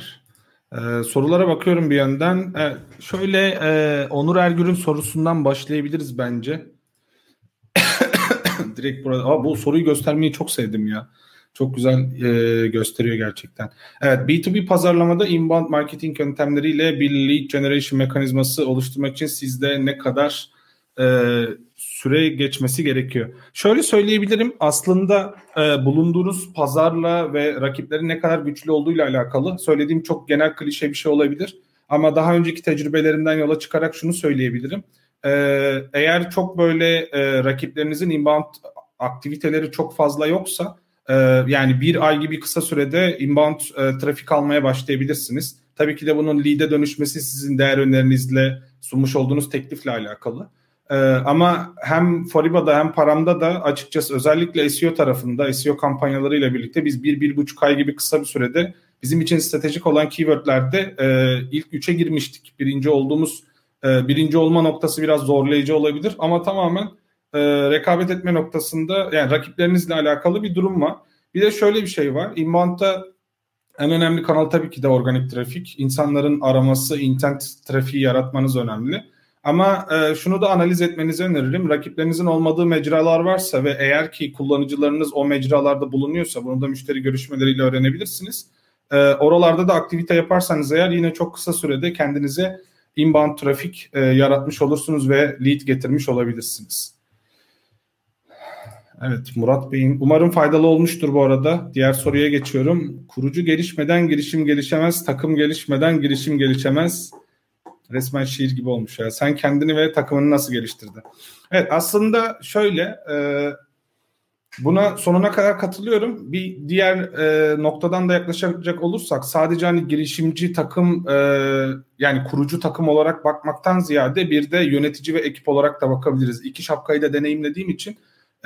süper. Ee, sorulara bakıyorum bir yandan. Evet, şöyle e, Onur Ergür'ün sorusundan başlayabiliriz bence. Direkt burada. Aa, bu soruyu göstermeyi çok sevdim ya. Çok güzel e, gösteriyor gerçekten. Evet B2B pazarlamada inbound marketing yöntemleriyle bir lead generation mekanizması oluşturmak için sizde ne kadar e, süre geçmesi gerekiyor. Şöyle söyleyebilirim aslında e, bulunduğunuz pazarla ve rakiplerin ne kadar güçlü olduğuyla alakalı söylediğim çok genel klişe bir şey olabilir. Ama daha önceki tecrübelerimden yola çıkarak şunu söyleyebilirim. E, eğer çok böyle e, rakiplerinizin inbound aktiviteleri çok fazla yoksa e, yani bir ay gibi kısa sürede inbound e, trafik almaya başlayabilirsiniz. Tabii ki de bunun lead'e dönüşmesi sizin değer önerinizle sunmuş olduğunuz teklifle alakalı. Ee, ama hem Foriba'da hem Param'da da açıkçası özellikle SEO tarafında SEO kampanyalarıyla birlikte biz bir, bir buçuk ay gibi kısa bir sürede bizim için stratejik olan keywordlerde e, ilk üçe girmiştik. Birinci olduğumuz e, birinci olma noktası biraz zorlayıcı olabilir ama tamamen e, rekabet etme noktasında yani rakiplerinizle alakalı bir durum var. Bir de şöyle bir şey var. Inbound'da en önemli kanal tabii ki de organik trafik. İnsanların araması, intent trafiği yaratmanız önemli. Ama e, şunu da analiz etmenizi öneririm. Rakiplerinizin olmadığı mecralar varsa ve eğer ki kullanıcılarınız o mecralarda bulunuyorsa bunu da müşteri görüşmeleriyle öğrenebilirsiniz. E, oralarda da aktivite yaparsanız eğer yine çok kısa sürede kendinize inbound trafik e, yaratmış olursunuz ve lead getirmiş olabilirsiniz. Evet Murat Bey'in umarım faydalı olmuştur bu arada. Diğer soruya geçiyorum. Kurucu gelişmeden girişim gelişemez, takım gelişmeden girişim gelişemez. Resmen şiir gibi olmuş ya. Sen kendini ve takımını nasıl geliştirdin? Evet aslında şöyle e, buna sonuna kadar katılıyorum. Bir diğer e, noktadan da yaklaşacak olursak sadece hani girişimci takım e, yani kurucu takım olarak bakmaktan ziyade bir de yönetici ve ekip olarak da bakabiliriz. İki şapkayı da deneyimlediğim için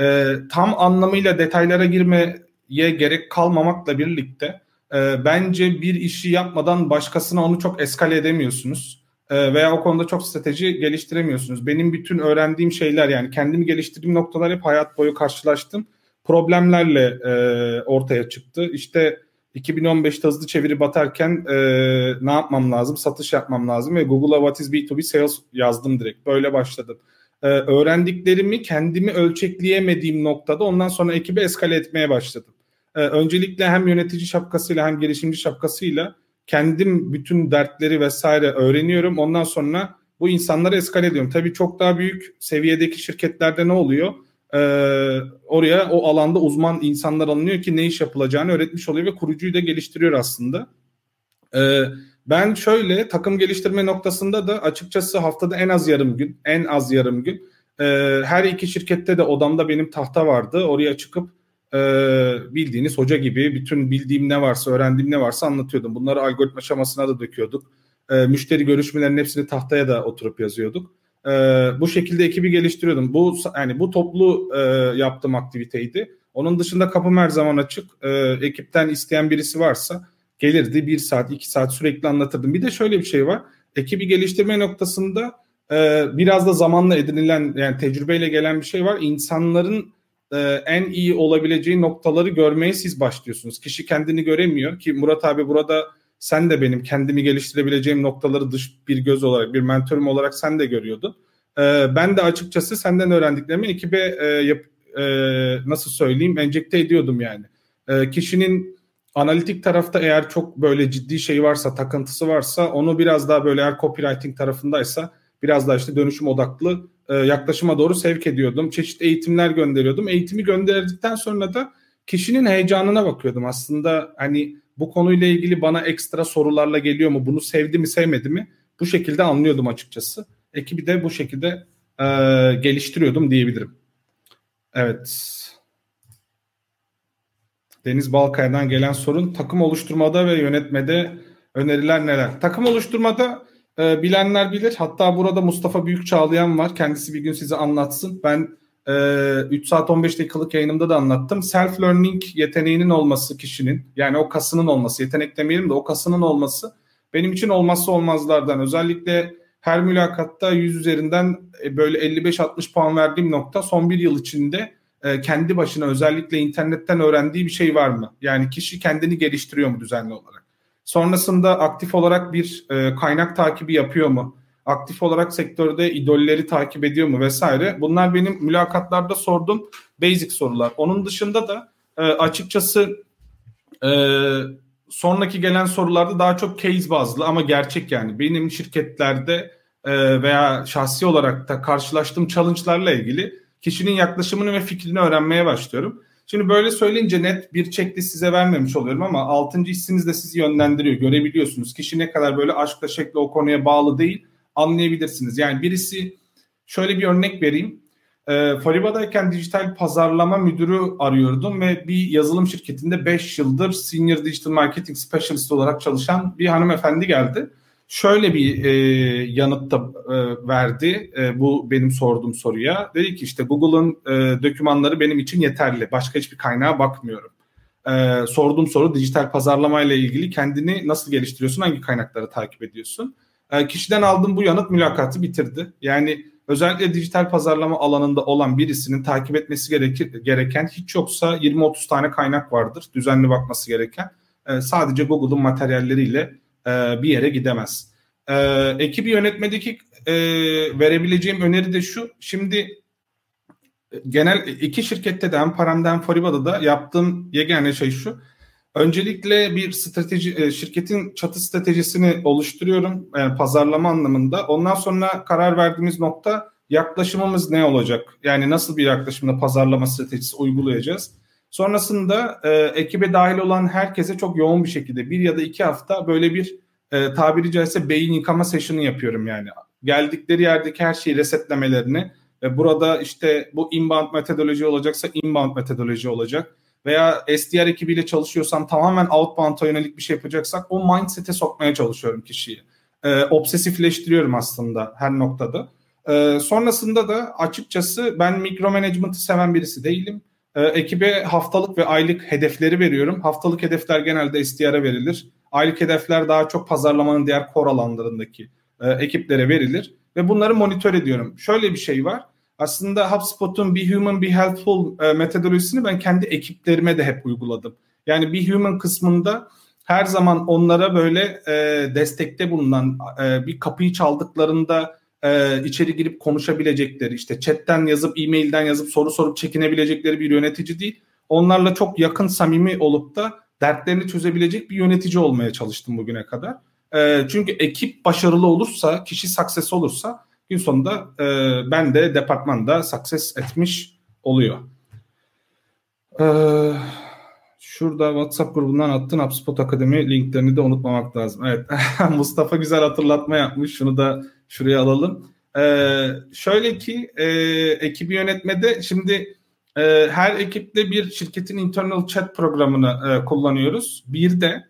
e, tam anlamıyla detaylara girmeye gerek kalmamakla birlikte e, bence bir işi yapmadan başkasına onu çok eskale edemiyorsunuz. E, veya o konuda çok strateji geliştiremiyorsunuz. Benim bütün öğrendiğim şeyler yani kendimi geliştirdiğim noktalar hep hayat boyu karşılaştım. Problemlerle e, ortaya çıktı. İşte 2015'te hızlı çeviri batarken e, ne yapmam lazım? Satış yapmam lazım ve Google'a What is B2B Sales yazdım direkt. Böyle başladım. E, öğrendiklerimi kendimi ölçekleyemediğim noktada ondan sonra ekibi eskale etmeye başladım. E, öncelikle hem yönetici şapkasıyla hem girişimci şapkasıyla kendim bütün dertleri vesaire öğreniyorum. Ondan sonra bu insanları eskale ediyorum. Tabii çok daha büyük seviyedeki şirketlerde ne oluyor? Ee, oraya o alanda uzman insanlar alınıyor ki ne iş yapılacağını öğretmiş oluyor ve kurucuyu da geliştiriyor aslında. Ee, ben şöyle takım geliştirme noktasında da açıkçası haftada en az yarım gün, en az yarım gün e, her iki şirkette de odamda benim tahta vardı. Oraya çıkıp e, bildiğiniz hoca gibi bütün bildiğim ne varsa, öğrendiğim ne varsa anlatıyordum. Bunları algoritma şamasına da döküyorduk. E, müşteri görüşmelerinin hepsini tahtaya da oturup yazıyorduk. E, bu şekilde ekibi geliştiriyordum. Bu yani bu toplu e, yaptığım aktiviteydi. Onun dışında kapım her zaman açık. E, ekipten isteyen birisi varsa gelirdi. Bir saat, iki saat sürekli anlatırdım. Bir de şöyle bir şey var. Ekibi geliştirme noktasında e, biraz da zamanla edinilen yani tecrübeyle gelen bir şey var. İnsanların e, en iyi olabileceği noktaları görmeye siz başlıyorsunuz. Kişi kendini göremiyor ki Murat abi burada sen de benim kendimi geliştirebileceğim noktaları dış bir göz olarak, bir mentorum olarak sen de görüyordun. E, ben de açıkçası senden öğrendiklerimi ekibe yap, e, nasıl söyleyeyim enjekte ediyordum yani. Kişinin analitik tarafta eğer çok böyle ciddi şey varsa, takıntısı varsa onu biraz daha böyle eğer copywriting tarafındaysa biraz daha işte dönüşüm odaklı e, yaklaşıma doğru sevk ediyordum. Çeşitli eğitimler gönderiyordum. Eğitimi gönderdikten sonra da kişinin heyecanına bakıyordum. Aslında hani bu konuyla ilgili bana ekstra sorularla geliyor mu? Bunu sevdi mi sevmedi mi? Bu şekilde anlıyordum açıkçası. Ekibi de bu şekilde e, geliştiriyordum diyebilirim. Evet. Deniz Balkaya'dan gelen sorun takım oluşturmada ve yönetmede öneriler neler? Takım oluşturmada e, bilenler bilir. Hatta burada Mustafa Büyük Çağlayan var. Kendisi bir gün size anlatsın. Ben e, 3 saat 15 dakikalık yayınımda da anlattım. Self learning yeteneğinin olması kişinin yani o kasının olması yetenek demeyelim de o kasının olması benim için olmazsa olmazlardan. Özellikle her mülakatta 100 üzerinden e, böyle 55-60 puan verdiğim nokta son bir yıl içinde e, kendi başına özellikle internetten öğrendiği bir şey var mı? Yani kişi kendini geliştiriyor mu düzenli olarak? Sonrasında aktif olarak bir e, kaynak takibi yapıyor mu? Aktif olarak sektörde idolleri takip ediyor mu vesaire. Bunlar benim mülakatlarda sorduğum basic sorular. Onun dışında da e, açıkçası e, sonraki gelen sorularda daha çok case bazlı ama gerçek yani. Benim şirketlerde e, veya şahsi olarak da karşılaştığım challenge'larla ilgili kişinin yaklaşımını ve fikrini öğrenmeye başlıyorum. Şimdi böyle söyleyince net bir checklist size vermemiş oluyorum ama altıncı hissiniz de sizi yönlendiriyor. Görebiliyorsunuz. Kişi ne kadar böyle aşkla şekle o konuya bağlı değil anlayabilirsiniz. Yani birisi şöyle bir örnek vereyim. E, Fariba'dayken dijital pazarlama müdürü arıyordum ve bir yazılım şirketinde 5 yıldır senior digital marketing specialist olarak çalışan bir hanımefendi geldi şöyle bir e, yanıt da e, verdi e, bu benim sorduğum soruya. Dedi ki işte Google'ın e, dokümanları benim için yeterli. Başka hiçbir kaynağa bakmıyorum. E, sorduğum soru dijital pazarlama ile ilgili kendini nasıl geliştiriyorsun? Hangi kaynakları takip ediyorsun? E, kişiden aldığım bu yanıt mülakatı bitirdi. Yani özellikle dijital pazarlama alanında olan birisinin takip etmesi gerekir, gereken hiç yoksa 20-30 tane kaynak vardır. Düzenli bakması gereken. E, sadece Google'ın materyalleriyle e, bir yere gidemez. E, ekibi yönetmedeki e, verebileceğim öneri de şu. Şimdi genel iki şirkette de hem Param'da Foriba'da da yaptığım yegane şey şu. Öncelikle bir strateji şirketin çatı stratejisini oluşturuyorum yani pazarlama anlamında. Ondan sonra karar verdiğimiz nokta yaklaşımımız ne olacak? Yani nasıl bir yaklaşımda pazarlama stratejisi uygulayacağız? Sonrasında e, ekibe dahil olan herkese çok yoğun bir şekilde bir ya da iki hafta böyle bir e, tabiri caizse beyin yıkama session'ı yapıyorum yani. Geldikleri yerdeki her şeyi resetlemelerini ve burada işte bu inbound metodoloji olacaksa inbound metodoloji olacak veya SDR ekibiyle çalışıyorsam tamamen outbound'a yönelik bir şey yapacaksak o mindset'e sokmaya çalışıyorum kişiyi. E, obsesifleştiriyorum aslında her noktada. E, sonrasında da açıkçası ben mikro management'ı seven birisi değilim. E, ekibe haftalık ve aylık hedefleri veriyorum. Haftalık hedefler genelde SDR'e verilir. Aylık hedefler daha çok pazarlamanın diğer core alanlarındaki e, ekiplere verilir. Ve bunları monitör ediyorum. Şöyle bir şey var. Aslında HubSpot'un Be Human Be Helpful e, metodolojisini ben kendi ekiplerime de hep uyguladım. Yani Be Human kısmında her zaman onlara böyle e, destekte bulunan e, bir kapıyı çaldıklarında e, içeri girip konuşabilecekleri işte chatten yazıp e-mailden yazıp soru sorup çekinebilecekleri bir yönetici değil. Onlarla çok yakın samimi olup da dertlerini çözebilecek bir yönetici olmaya çalıştım bugüne kadar. E, çünkü ekip başarılı olursa, kişi success olursa gün sonunda e, ben de departmanda success etmiş oluyor. Eee Şurada WhatsApp grubundan attın HubSpot Akademi linklerini de unutmamak lazım. Evet Mustafa güzel hatırlatma yapmış. Şunu da şuraya alalım. Ee, şöyle ki e, ekibi yönetmede şimdi e, her ekiple bir şirketin internal chat programını e, kullanıyoruz. Bir de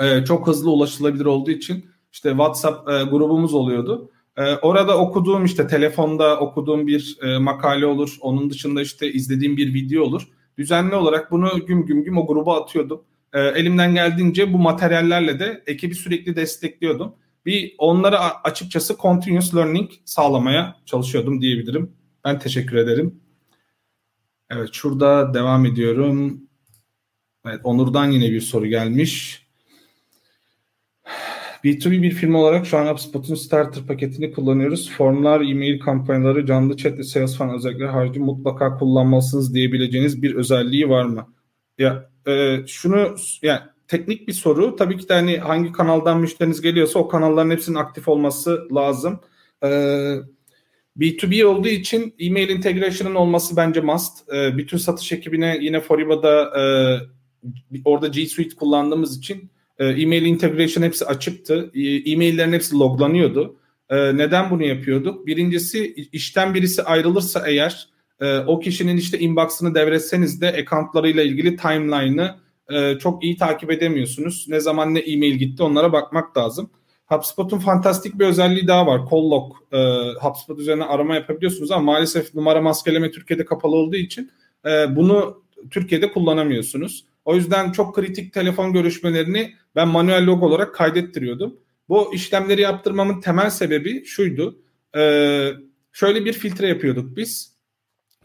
e, çok hızlı ulaşılabilir olduğu için işte WhatsApp e, grubumuz oluyordu. E, orada okuduğum işte telefonda okuduğum bir e, makale olur. Onun dışında işte izlediğim bir video olur düzenli olarak bunu güm güm güm o gruba atıyordum. E, elimden geldiğince bu materyallerle de ekibi sürekli destekliyordum. Bir onlara açıkçası continuous learning sağlamaya çalışıyordum diyebilirim. Ben teşekkür ederim. Evet şurada devam ediyorum. Evet Onur'dan yine bir soru gelmiş. B2B bir firma olarak şu an HubSpot'un starter paketini kullanıyoruz. Formlar, e-mail kampanyaları, canlı chat ve sales fan özellikleri harici mutlaka kullanmalısınız diyebileceğiniz bir özelliği var mı? Ya e, şunu yani teknik bir soru. Tabii ki de hani hangi kanaldan müşteriniz geliyorsa o kanalların hepsinin aktif olması lazım. E, B2B olduğu için e-mail integration'ın olması bence must. E, bütün satış ekibine yine Foriba'da e, orada G Suite kullandığımız için e, e-mail integration hepsi açıktı. E, e-maillerin hepsi loglanıyordu. E, neden bunu yapıyorduk? Birincisi işten birisi ayrılırsa eğer o kişinin işte inbox'ını devretseniz de accountlarıyla ilgili timeline'ı çok iyi takip edemiyorsunuz. Ne zaman ne e-mail gitti onlara bakmak lazım. HubSpot'un fantastik bir özelliği daha var. Call log. HubSpot üzerine arama yapabiliyorsunuz ama maalesef numara maskeleme Türkiye'de kapalı olduğu için bunu Türkiye'de kullanamıyorsunuz. O yüzden çok kritik telefon görüşmelerini ben manuel log olarak kaydettiriyordum. Bu işlemleri yaptırmamın temel sebebi şuydu. Ee, şöyle bir filtre yapıyorduk biz.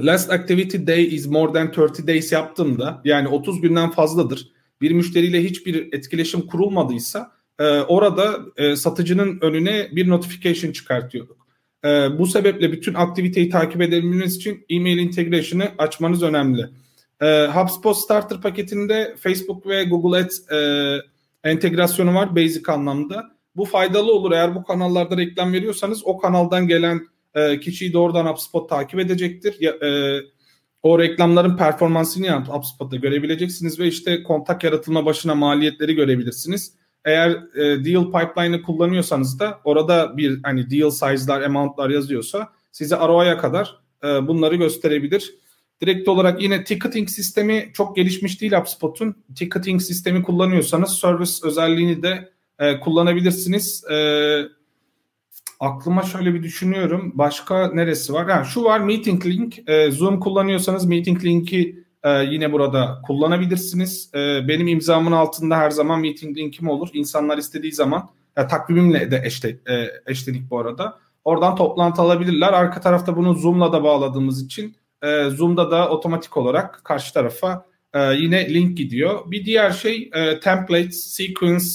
Last activity day is more than 30 days yaptığımda yani 30 günden fazladır. bir müşteriyle hiçbir etkileşim kurulmadıysa e, orada e, satıcının önüne bir notification çıkartıyorduk. E, bu sebeple bütün aktiviteyi takip edebilmeniz için e-mail integration'ı açmanız önemli. E, HubSpot Starter paketinde Facebook ve Google Ads e, entegrasyonu var basic anlamda. Bu faydalı olur eğer bu kanallarda reklam veriyorsanız o kanaldan gelen e, kişiyi doğrudan HubSpot takip edecektir. Ya, e, o reklamların performansını HubSpot'ta görebileceksiniz ve işte kontak yaratılma başına maliyetleri görebilirsiniz. Eğer e, deal pipeline'ı kullanıyorsanız da orada bir hani deal size'lar, amount'lar yazıyorsa size ROI'ya kadar e, bunları gösterebilir. Direkt olarak yine ticketing sistemi çok gelişmiş değil HubSpot'un. Ticketing sistemi kullanıyorsanız service özelliğini de e, kullanabilirsiniz. E, aklıma şöyle bir düşünüyorum. Başka neresi var? Yani şu var Meeting Link. E, Zoom kullanıyorsanız Meeting Link'i e, yine burada kullanabilirsiniz. E, benim imzamın altında her zaman Meeting Link'im olur. İnsanlar istediği zaman ya, takvimimle de eşte, e, eşledik bu arada. Oradan toplantı alabilirler. Arka tarafta bunu Zoom'la da bağladığımız için e, Zoom'da da otomatik olarak karşı tarafa e, yine link gidiyor. Bir diğer şey e, templates, sequence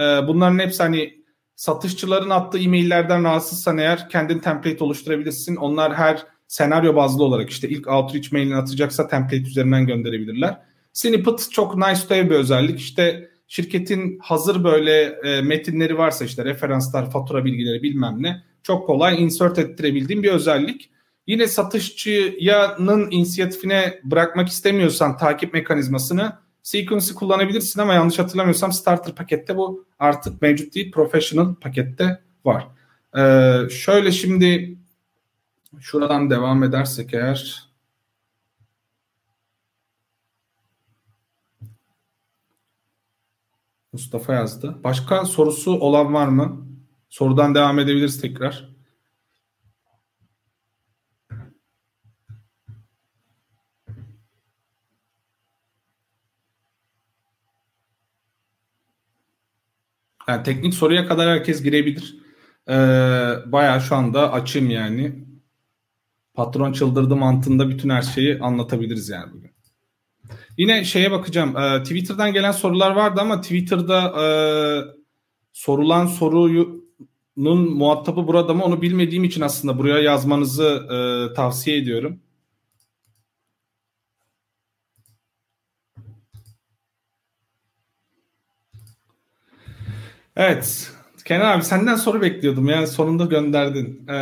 e, bunların hepsi hani satışçıların attığı e-maillerden rahatsızsan eğer kendin template oluşturabilirsin. Onlar her senaryo bazlı olarak işte ilk outreach mailini atacaksa template üzerinden gönderebilirler. Snippet çok nice to have bir özellik. İşte şirketin hazır böyle e, metinleri varsa işte referanslar, fatura bilgileri bilmem ne çok kolay insert ettirebildiğim bir özellik. Yine satışçının inisiyatifine bırakmak istemiyorsan takip mekanizmasını Sequence'ı kullanabilirsin ama yanlış hatırlamıyorsam Starter pakette bu artık mevcut değil. Professional pakette var. Ee, şöyle şimdi şuradan devam edersek eğer Mustafa yazdı. Başka sorusu olan var mı? Sorudan devam edebiliriz tekrar. Yani teknik soruya kadar herkes girebilir. Ee, bayağı şu anda açım yani. Patron çıldırdı mantığında bütün her şeyi anlatabiliriz yani bugün. Yine şeye bakacağım. Ee, Twitter'dan gelen sorular vardı ama Twitter'da e, sorulan sorunun muhatabı burada mı onu bilmediğim için aslında buraya yazmanızı e, tavsiye ediyorum. Evet. Kenan abi senden soru bekliyordum. Yani sonunda gönderdin. Ee,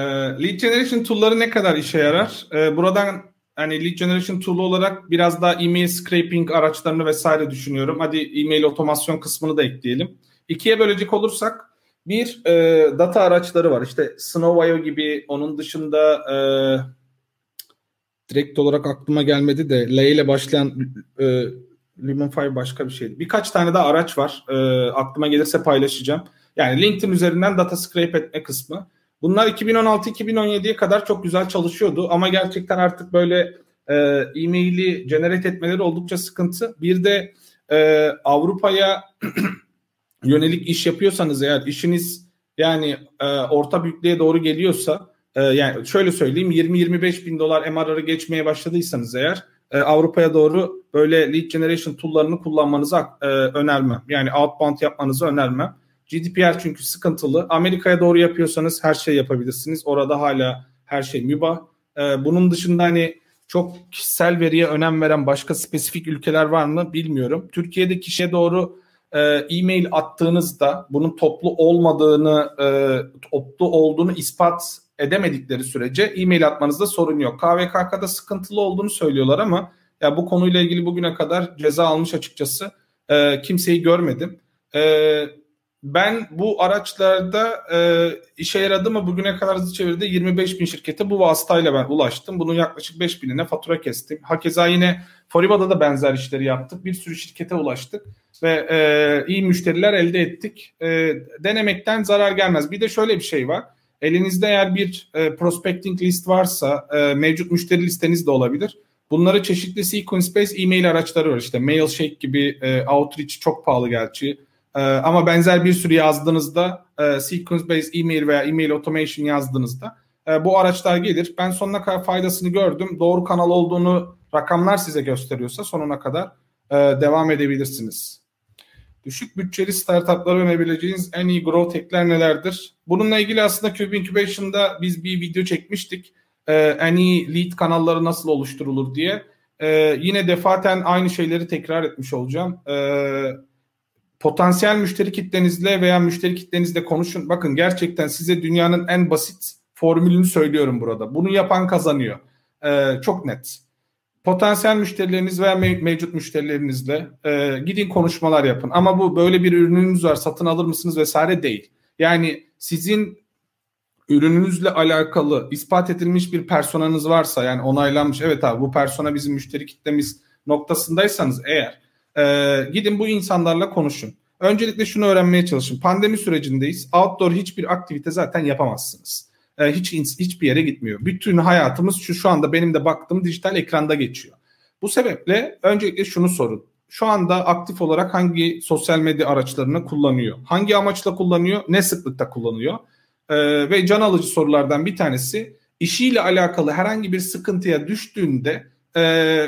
lead Generation tool'ları ne kadar işe yarar? Ee, buradan hani Lead Generation tool olarak biraz daha email scraping araçlarını vesaire düşünüyorum. Hadi email otomasyon kısmını da ekleyelim. İkiye bölecek olursak bir e, data araçları var. İşte Snow.io gibi onun dışında e, direkt olarak aklıma gelmedi de L ile başlayan e, Lumenfire başka bir şeydi. Birkaç tane daha araç var. E, aklıma gelirse paylaşacağım. Yani LinkedIn üzerinden data scrape etme kısmı. Bunlar 2016-2017'ye kadar çok güzel çalışıyordu ama gerçekten artık böyle e, e-maili generate etmeleri oldukça sıkıntı. Bir de e, Avrupa'ya yönelik iş yapıyorsanız eğer işiniz yani e, orta büyüklüğe doğru geliyorsa e, yani şöyle söyleyeyim 20-25 bin dolar MRR'ı geçmeye başladıysanız eğer e, Avrupa'ya doğru böyle lead generation tool'larını kullanmanızı e, önermem. Yani outbound yapmanızı önermem. GDPR çünkü sıkıntılı. Amerika'ya doğru yapıyorsanız her şey yapabilirsiniz. Orada hala her şey mübah. E, bunun dışında hani çok kişisel veriye önem veren başka spesifik ülkeler var mı bilmiyorum. Türkiye'de kişiye doğru e, e-mail attığınızda bunun toplu olmadığını, toplu olduğunu ispat edemedikleri sürece e-mail atmanızda sorun yok. KVKK'da sıkıntılı olduğunu söylüyorlar ama ya bu konuyla ilgili bugüne kadar ceza almış açıkçası e, kimseyi görmedim. E, ben bu araçlarda e, işe yaradı mı bugüne kadar hızlı çevirdi 25 bin şirkete bu vasıtayla ben ulaştım. Bunun yaklaşık 5 binine fatura kestim. Hakeza yine Foriba'da da benzer işleri yaptık. Bir sürü şirkete ulaştık ve e, iyi müşteriler elde ettik. E, denemekten zarar gelmez. Bir de şöyle bir şey var. Elinizde eğer bir e, prospecting list varsa e, mevcut müşteri listeniz de olabilir. Bunları çeşitli sequence based e-mail araçları var. İşte Mailshake gibi e, Outreach çok pahalı gerçi. E, ama benzer bir sürü yazdığınızda e, sequence based email veya email automation yazdığınızda e, bu araçlar gelir. Ben sonuna kadar faydasını gördüm. Doğru kanal olduğunu rakamlar size gösteriyorsa sonuna kadar e, devam edebilirsiniz. Düşük bütçeli startuplara önerebileceğiniz en iyi growth hackler nelerdir? Bununla ilgili aslında Cube Incubation'da biz bir video çekmiştik. Ee, en iyi lead kanalları nasıl oluşturulur diye. Ee, yine defaten aynı şeyleri tekrar etmiş olacağım. Ee, potansiyel müşteri kitlenizle veya müşteri kitlenizle konuşun. Bakın gerçekten size dünyanın en basit formülünü söylüyorum burada. Bunu yapan kazanıyor. Ee, çok net. Potansiyel müşterileriniz veya me- mevcut müşterilerinizle e, gidin konuşmalar yapın. Ama bu böyle bir ürününüz var satın alır mısınız vesaire değil. Yani sizin ürününüzle alakalı ispat edilmiş bir personanız varsa yani onaylanmış evet abi bu persona bizim müşteri kitlemiz noktasındaysanız eğer e, gidin bu insanlarla konuşun. Öncelikle şunu öğrenmeye çalışın. Pandemi sürecindeyiz. Outdoor hiçbir aktivite zaten yapamazsınız. E, hiç hiçbir yere gitmiyor. Bütün hayatımız şu şu anda benim de baktığım dijital ekranda geçiyor. Bu sebeple öncelikle şunu sorun. Şu anda aktif olarak hangi sosyal medya araçlarını kullanıyor? Hangi amaçla kullanıyor? Ne sıklıkta kullanıyor? Ee, ve can alıcı sorulardan bir tanesi işiyle alakalı herhangi bir sıkıntıya düştüğünde e,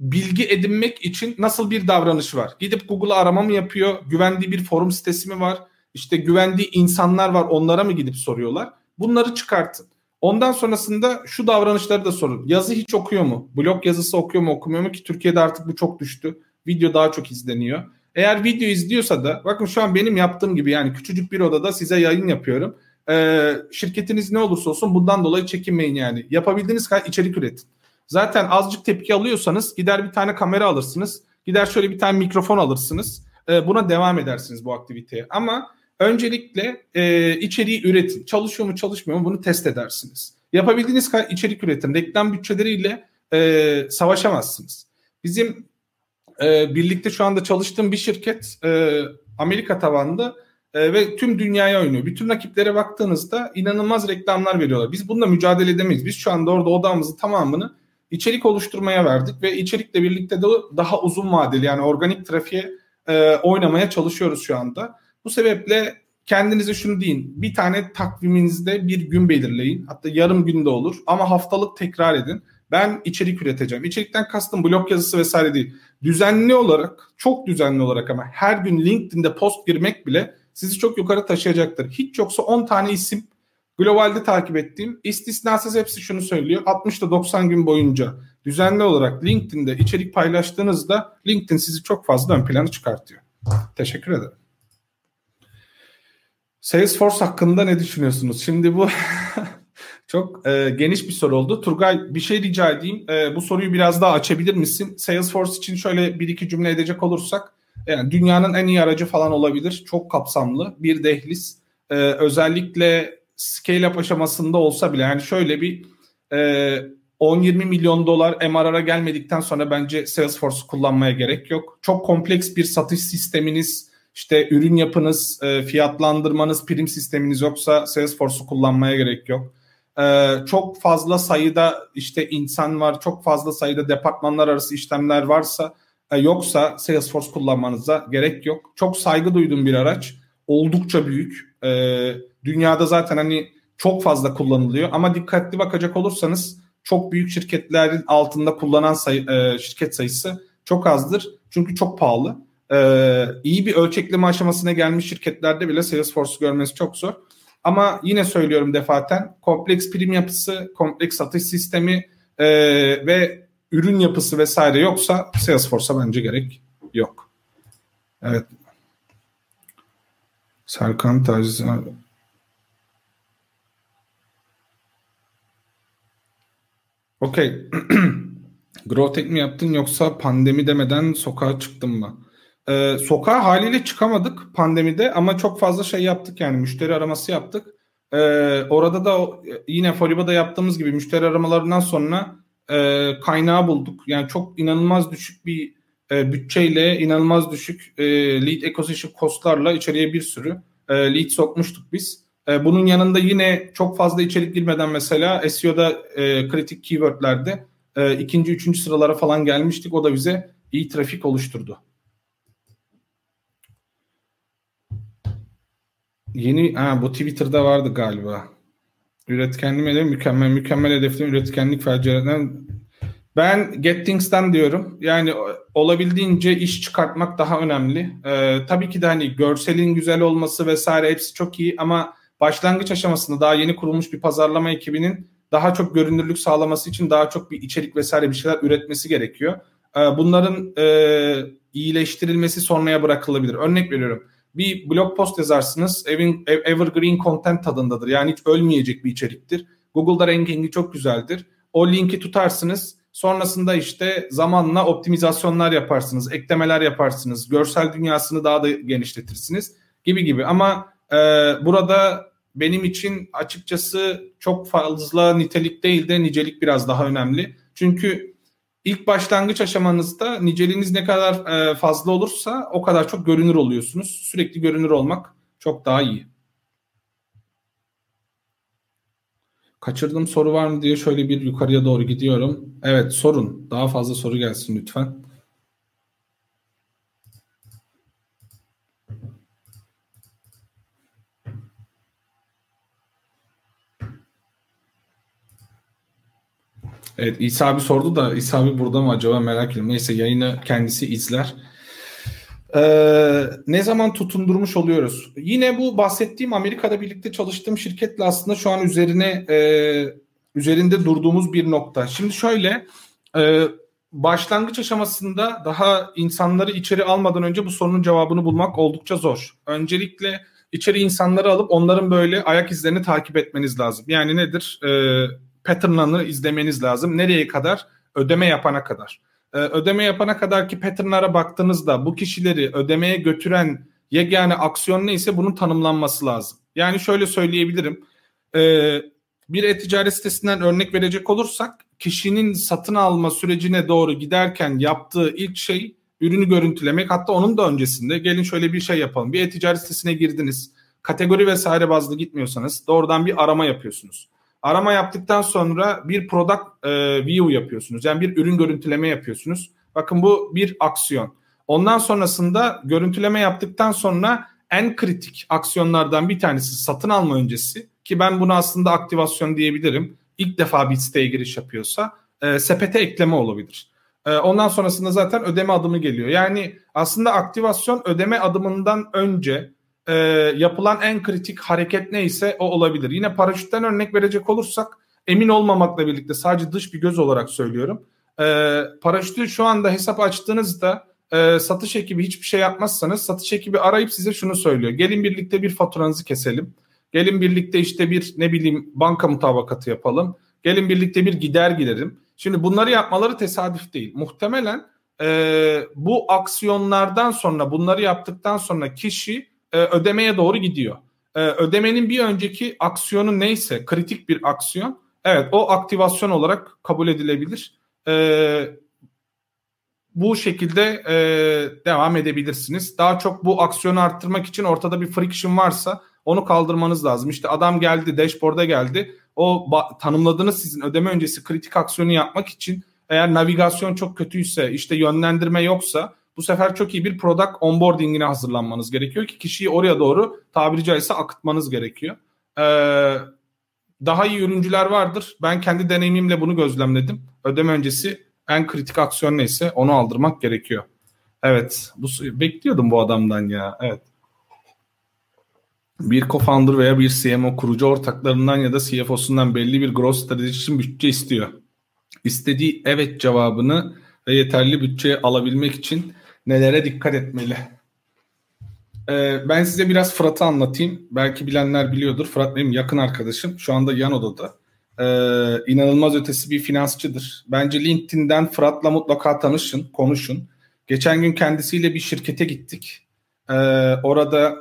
bilgi edinmek için nasıl bir davranış var? Gidip Google'a arama mı yapıyor? Güvendiği bir forum sitesi mi var? İşte güvendiği insanlar var onlara mı gidip soruyorlar? Bunları çıkartın. Ondan sonrasında şu davranışları da sorun. Yazı hiç okuyor mu? Blog yazısı okuyor mu okumuyor mu ki Türkiye'de artık bu çok düştü. Video daha çok izleniyor. Eğer video izliyorsa da bakın şu an benim yaptığım gibi yani küçücük bir odada size yayın yapıyorum. Ee, şirketiniz ne olursa olsun bundan dolayı çekinmeyin yani. Yapabildiğiniz kadar içerik üretin. Zaten azıcık tepki alıyorsanız gider bir tane kamera alırsınız. Gider şöyle bir tane mikrofon alırsınız. Ee, buna devam edersiniz bu aktiviteye. Ama öncelikle e, içeriği üretin. Çalışıyor mu çalışmıyor mu bunu test edersiniz. Yapabildiğiniz kadar içerik üretin. Reklam bütçeleriyle e, savaşamazsınız. Bizim e, birlikte şu anda çalıştığım bir şirket e, Amerika tavanlı e, ve tüm dünyaya oynuyor. Bütün rakiplere baktığınızda inanılmaz reklamlar veriyorlar. Biz bununla mücadele edemeyiz. Biz şu anda orada odamızın tamamını içerik oluşturmaya verdik ve içerikle birlikte de daha uzun vadeli yani organik trafiğe e, oynamaya çalışıyoruz şu anda. Bu sebeple kendinize şunu deyin. Bir tane takviminizde bir gün belirleyin. Hatta yarım günde olur ama haftalık tekrar edin. Ben içerik üreteceğim. İçerikten kastım blog yazısı vesaire değil. Düzenli olarak, çok düzenli olarak ama her gün LinkedIn'de post girmek bile sizi çok yukarı taşıyacaktır. Hiç yoksa 10 tane isim globalde takip ettiğim istisnasız hepsi şunu söylüyor. 60 da 90 gün boyunca düzenli olarak LinkedIn'de içerik paylaştığınızda LinkedIn sizi çok fazla ön plana çıkartıyor. Teşekkür ederim. Salesforce hakkında ne düşünüyorsunuz? Şimdi bu çok e, geniş bir soru oldu. Turgay bir şey rica edeyim. E, bu soruyu biraz daha açabilir misin? Salesforce için şöyle bir iki cümle edecek olursak yani dünyanın en iyi aracı falan olabilir. Çok kapsamlı bir dehliz. Ee, özellikle scale up aşamasında olsa bile yani şöyle bir e, 10-20 milyon dolar MRR'a gelmedikten sonra bence Salesforce kullanmaya gerek yok. Çok kompleks bir satış sisteminiz, işte ürün yapınız, e, fiyatlandırmanız, prim sisteminiz yoksa Salesforce'u kullanmaya gerek yok. E, çok fazla sayıda işte insan var, çok fazla sayıda departmanlar arası işlemler varsa e, yoksa Salesforce kullanmanıza gerek yok. Çok saygı duyduğum bir araç. Oldukça büyük. Dünyada zaten hani çok fazla kullanılıyor ama dikkatli bakacak olursanız çok büyük şirketlerin altında kullanan sayı, şirket sayısı çok azdır. Çünkü çok pahalı. E, iyi bir ölçekleme aşamasına gelmiş şirketlerde bile Salesforce'u görmesi çok zor. Ama yine söylüyorum defaten kompleks prim yapısı, kompleks satış sistemi e, ve ürün yapısı vesaire yoksa Salesforce'a bence gerek yok. Evet. Serkan Taciz Okey. Growtek mi yaptın yoksa pandemi demeden sokağa çıktın mı? Ee, sokağa haliyle çıkamadık pandemide ama çok fazla şey yaptık yani müşteri araması yaptık. Ee, orada da yine Foriba'da yaptığımız gibi müşteri aramalarından sonra e, kaynağı bulduk. Yani çok inanılmaz düşük bir e, bütçeyle inanılmaz düşük e, lead acquisition costlarla içeriye bir sürü e, lead sokmuştuk biz. E, bunun yanında yine çok fazla içerik girmeden mesela SEO'da e, kritik keywordlerde e, ikinci, üçüncü sıralara falan gelmiştik. O da bize iyi trafik oluşturdu. Yeni, ha, bu Twitter'da vardı galiba. Üretkenliğim hedef mükemmel. Mükemmel hedeflerin üretkenlik felcelerden Ben Get Things'ten diyorum. Yani olabildiğince iş çıkartmak daha önemli. Ee, tabii ki de hani görselin güzel olması vesaire hepsi çok iyi ama başlangıç aşamasında daha yeni kurulmuş bir pazarlama ekibinin daha çok görünürlük sağlaması için daha çok bir içerik vesaire bir şeyler üretmesi gerekiyor. Ee, bunların e, iyileştirilmesi sonraya bırakılabilir. Örnek veriyorum. Bir blog post yazarsınız. Evergreen content tadındadır. Yani hiç ölmeyecek bir içeriktir. Google'da rankingi çok güzeldir. O linki tutarsınız. Sonrasında işte zamanla optimizasyonlar yaparsınız, eklemeler yaparsınız, görsel dünyasını daha da genişletirsiniz gibi gibi. Ama e, burada benim için açıkçası çok fazla nitelik değil de nicelik biraz daha önemli. Çünkü ilk başlangıç aşamanızda niceliğiniz ne kadar e, fazla olursa o kadar çok görünür oluyorsunuz. Sürekli görünür olmak çok daha iyi. Kaçırdığım soru var mı diye şöyle bir yukarıya doğru gidiyorum. Evet sorun. Daha fazla soru gelsin lütfen. Evet İsa abi sordu da İsa abi burada mı acaba merak ediyorum. Neyse yayını kendisi izler. Ee, ne zaman tutundurmuş oluyoruz? Yine bu bahsettiğim Amerika'da birlikte çalıştığım şirketle aslında şu an üzerine e, üzerinde durduğumuz bir nokta. Şimdi şöyle e, başlangıç aşamasında daha insanları içeri almadan önce bu sorunun cevabını bulmak oldukça zor. Öncelikle içeri insanları alıp onların böyle ayak izlerini takip etmeniz lazım. Yani nedir? E, patternlarını izlemeniz lazım. Nereye kadar? Ödeme yapana kadar. Ee, ödeme yapana kadarki patternlara baktığınızda bu kişileri ödemeye götüren yegane aksiyon neyse bunun tanımlanması lazım. Yani şöyle söyleyebilirim. Ee, bir e-ticaret sitesinden örnek verecek olursak kişinin satın alma sürecine doğru giderken yaptığı ilk şey ürünü görüntülemek. Hatta onun da öncesinde gelin şöyle bir şey yapalım. Bir e-ticaret sitesine girdiniz. Kategori vesaire bazlı gitmiyorsanız doğrudan bir arama yapıyorsunuz. Arama yaptıktan sonra bir product e, view yapıyorsunuz. Yani bir ürün görüntüleme yapıyorsunuz. Bakın bu bir aksiyon. Ondan sonrasında görüntüleme yaptıktan sonra en kritik aksiyonlardan bir tanesi satın alma öncesi ki ben bunu aslında aktivasyon diyebilirim. İlk defa bir siteye giriş yapıyorsa e, sepete ekleme olabilir. E, ondan sonrasında zaten ödeme adımı geliyor. Yani aslında aktivasyon ödeme adımından önce e, yapılan en kritik hareket neyse o olabilir. Yine paraşütten örnek verecek olursak emin olmamakla birlikte sadece dış bir göz olarak söylüyorum. E, paraşütü şu anda hesap açtığınızda e, satış ekibi hiçbir şey yapmazsanız satış ekibi arayıp size şunu söylüyor. Gelin birlikte bir faturanızı keselim. Gelin birlikte işte bir ne bileyim banka mutabakatı yapalım. Gelin birlikte bir gider giderim. Şimdi bunları yapmaları tesadüf değil. Muhtemelen e, bu aksiyonlardan sonra bunları yaptıktan sonra kişi e, ödemeye doğru gidiyor. E, ödemenin bir önceki aksiyonu neyse kritik bir aksiyon evet o aktivasyon olarak kabul edilebilir. E, bu şekilde e, devam edebilirsiniz. Daha çok bu aksiyonu arttırmak için ortada bir friction varsa onu kaldırmanız lazım. İşte adam geldi, dashboard'a geldi. O tanımladığınız sizin ödeme öncesi kritik aksiyonu yapmak için eğer navigasyon çok kötüyse, işte yönlendirme yoksa bu sefer çok iyi bir product onboarding'ine hazırlanmanız gerekiyor ki kişiyi oraya doğru tabiri caizse akıtmanız gerekiyor. Ee, daha iyi ürüncüler vardır. Ben kendi deneyimimle bunu gözlemledim. Ödeme öncesi en kritik aksiyon neyse onu aldırmak gerekiyor. Evet. Bu bekliyordum bu adamdan ya. Evet. Bir co-founder veya bir CMO kurucu ortaklarından ya da CFO'sundan belli bir growth strateji için bütçe istiyor. İstediği evet cevabını ve yeterli bütçe alabilmek için nelere dikkat etmeli? Ee, ben size biraz Fırat'ı anlatayım. Belki bilenler biliyordur. Fırat benim yakın arkadaşım. Şu anda yan odada. Ee, inanılmaz ötesi bir finansçıdır. Bence LinkedIn'den Fırat'la mutlaka tanışın, konuşun. Geçen gün kendisiyle bir şirkete gittik. Ee, orada